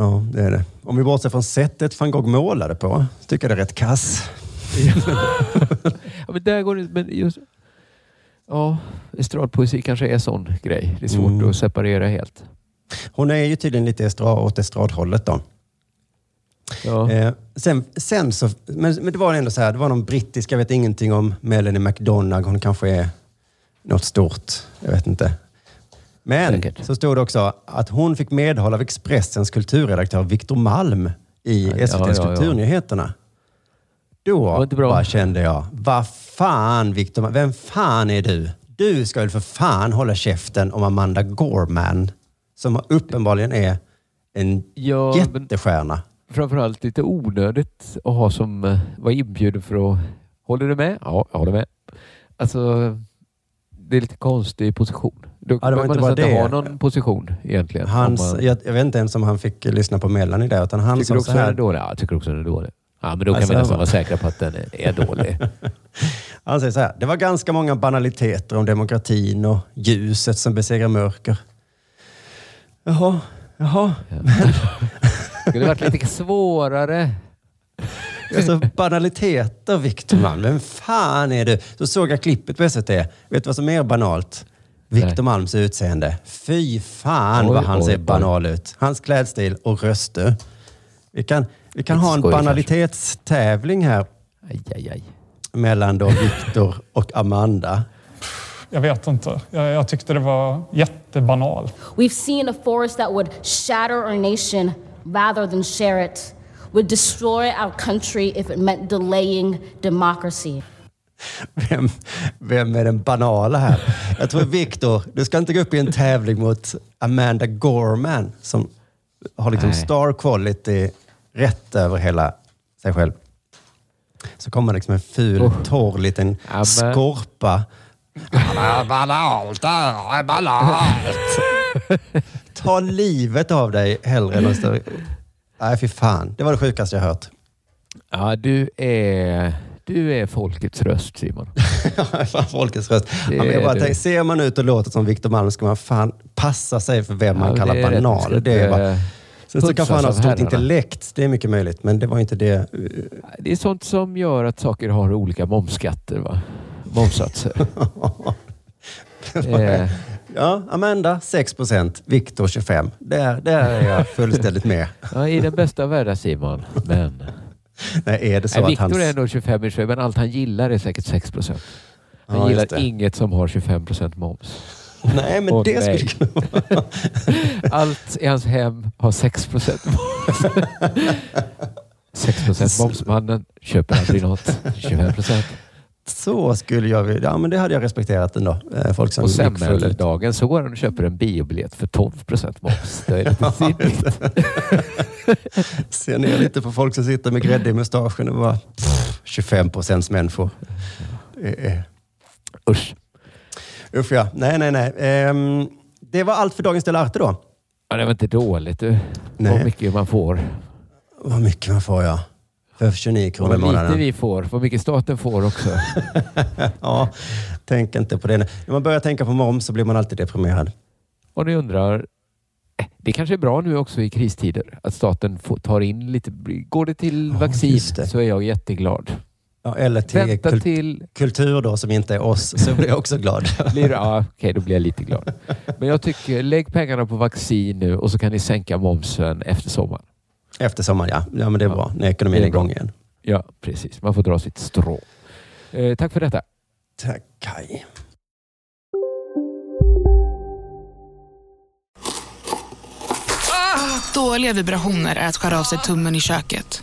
Ja, det är det. Om vi bortser från sättet van Gogh målade på, så tycker jag det är rätt kass. <laughs> Ja, men där går det... Men just, ja, estradpoesi kanske är sån grej. Det är svårt Mm. att separera helt. Hon är ju tydligen lite estrad, åt estradhållet då. Ja. Eh, sen, sen så, men, men det var ändå så här, det var någon brittisk, jag vet ingenting om Melanie McDonagh, hon kanske är något stort, jag vet inte. Men Säkert. så stod det också att hon fick medhåll av Expressens kulturredaktör Viktor Malm i Ja, SVTs ja, ja. Kulturnyheterna. Då bara kände jag, vad fan Viktor, Malm, vem fan är du? Du ska väl för fan hålla käften om Amanda Gorman, som uppenbarligen är en Ja, jättestjärna. framförallt lite onödigt att ha som eh, var inbjuden för att... Håller du med? Ja, jag håller med. Alltså, det är lite konstig position. Då Ja, det var inte bara det. ha någon position egentligen. Hans, man, jag, jag vet inte ens om han fick lyssna på Melanie där, utan han tycker du så också den är här. dålig? Ja, jag tycker också den är dålig. Ja, men då kan Alltså, vi nästan vara säkra på att den är, dålig. <laughs> Han säger så här. Det var ganska många banaliteter om demokratin och ljuset som besegrar mörker. Jaha, jaha. <laughs> Det skulle varit lite svårare. <laughs> Alltså banaliteter, Victor Malm. Vem fan är du? Så såg jag klippet på SVT. Vet du vad som är mer banalt? Victor Malms utseende. Fy fan Oj, vad han oj, ser oj. banal ut. Hans klädstil och röster. Vi kan, vi kan Lite ha en skoj, banalitetstävling här Aj, aj, aj. mellan då Victor och Amanda. Jag vet inte. Jag, jag tyckte det var jättebanal. We've seen a force that would shatter our nation rather than share it, would destroy our country if it meant delaying democracy. Vem, vem är den banala här? Jag tror Victor, du ska inte gå upp i en tävling mot Amanda Gorman som har liksom Nej. star quality rätt över hela sig själv. Så kommer liksom en ful, Oh. torr liten men- skorpa. Banalt, banalt. <laughs> Ta livet av dig hellre än att stå... Nej, fy fan. Det var det sjukaste jag hört. Ja, du är, du är folkets röst Simon. <laughs> Folkets röst. Det Ja, men jag bara du. tänker, ser man ut och låter som Victor Malm ska man fan passa sig för vem man Ja, kallar det är rätt. banal. Det är bara, sen så kanske han har stort herrarna. intellekt. Det är mycket möjligt, men det var inte det. Det är sånt som gör att saker har olika momsskatter. Va? Momssatser. <laughs> Eh, Ja, Amanda 6 procent, Victor 25. Där, där är jag fullständigt med. ja, I den bästa av världar Simon. Men <laughs> Nej, är det så Nej, att Viktor hans... är nog 25 i men allt han gillar är säkert 6 procent. Han Ja, gillar inget som har 25 procent moms. <laughs> Nej, men Åh, det nej. skulle kunna vara... <laughs> Allt i hans hem har 6 procent moms. 6 procent momsmannen köper aldrig något. 25 procent. Så skulle jag vilja... Ja, men det hade jag respekterat ändå. Eh, Folk som Och full ut. semmeldagen så går han och köper en biobiljett för 12 procent moms. Det <laughs> är lite sinnigt. <laughs> Ser ner lite på folk som sitter med grädde i mustaschen och bara pff, 25 procents människor. Det är- Usch. Usch ja. Nej, nej, nej. Ehm, det var allt för dagens Dela Arte då. Ja, det var inte dåligt du. Nej. Vad mycket man får. Vad mycket man får ja. För 29 Och kronor i vad lite månaden. vi får. Vad mycket staten får också. <laughs> ja, tänk inte på det. När man börjar tänka på moms så blir man alltid deprimerad. Och ni undrar, eh, det kanske är bra nu också i kristider att staten får, tar in lite. Går det till vaccin det. så är jag jätteglad. Ja, eller till, Vänta kul- till- kultur då som inte är oss, så blir jag också glad. <laughs> Blir, ja, Okej, då blir jag lite glad. Men jag tycker, lägg pengarna på vaccin nu och så kan ni sänka momsen efter sommaren. Efter sommaren, ja. Ja, men det är bra. När ekonomin är igång igen. Ja, precis. Man får dra sitt strå. Eh, tack för detta. Tack Kaj. Dåliga vibrationer är att skära av sig tummen i köket.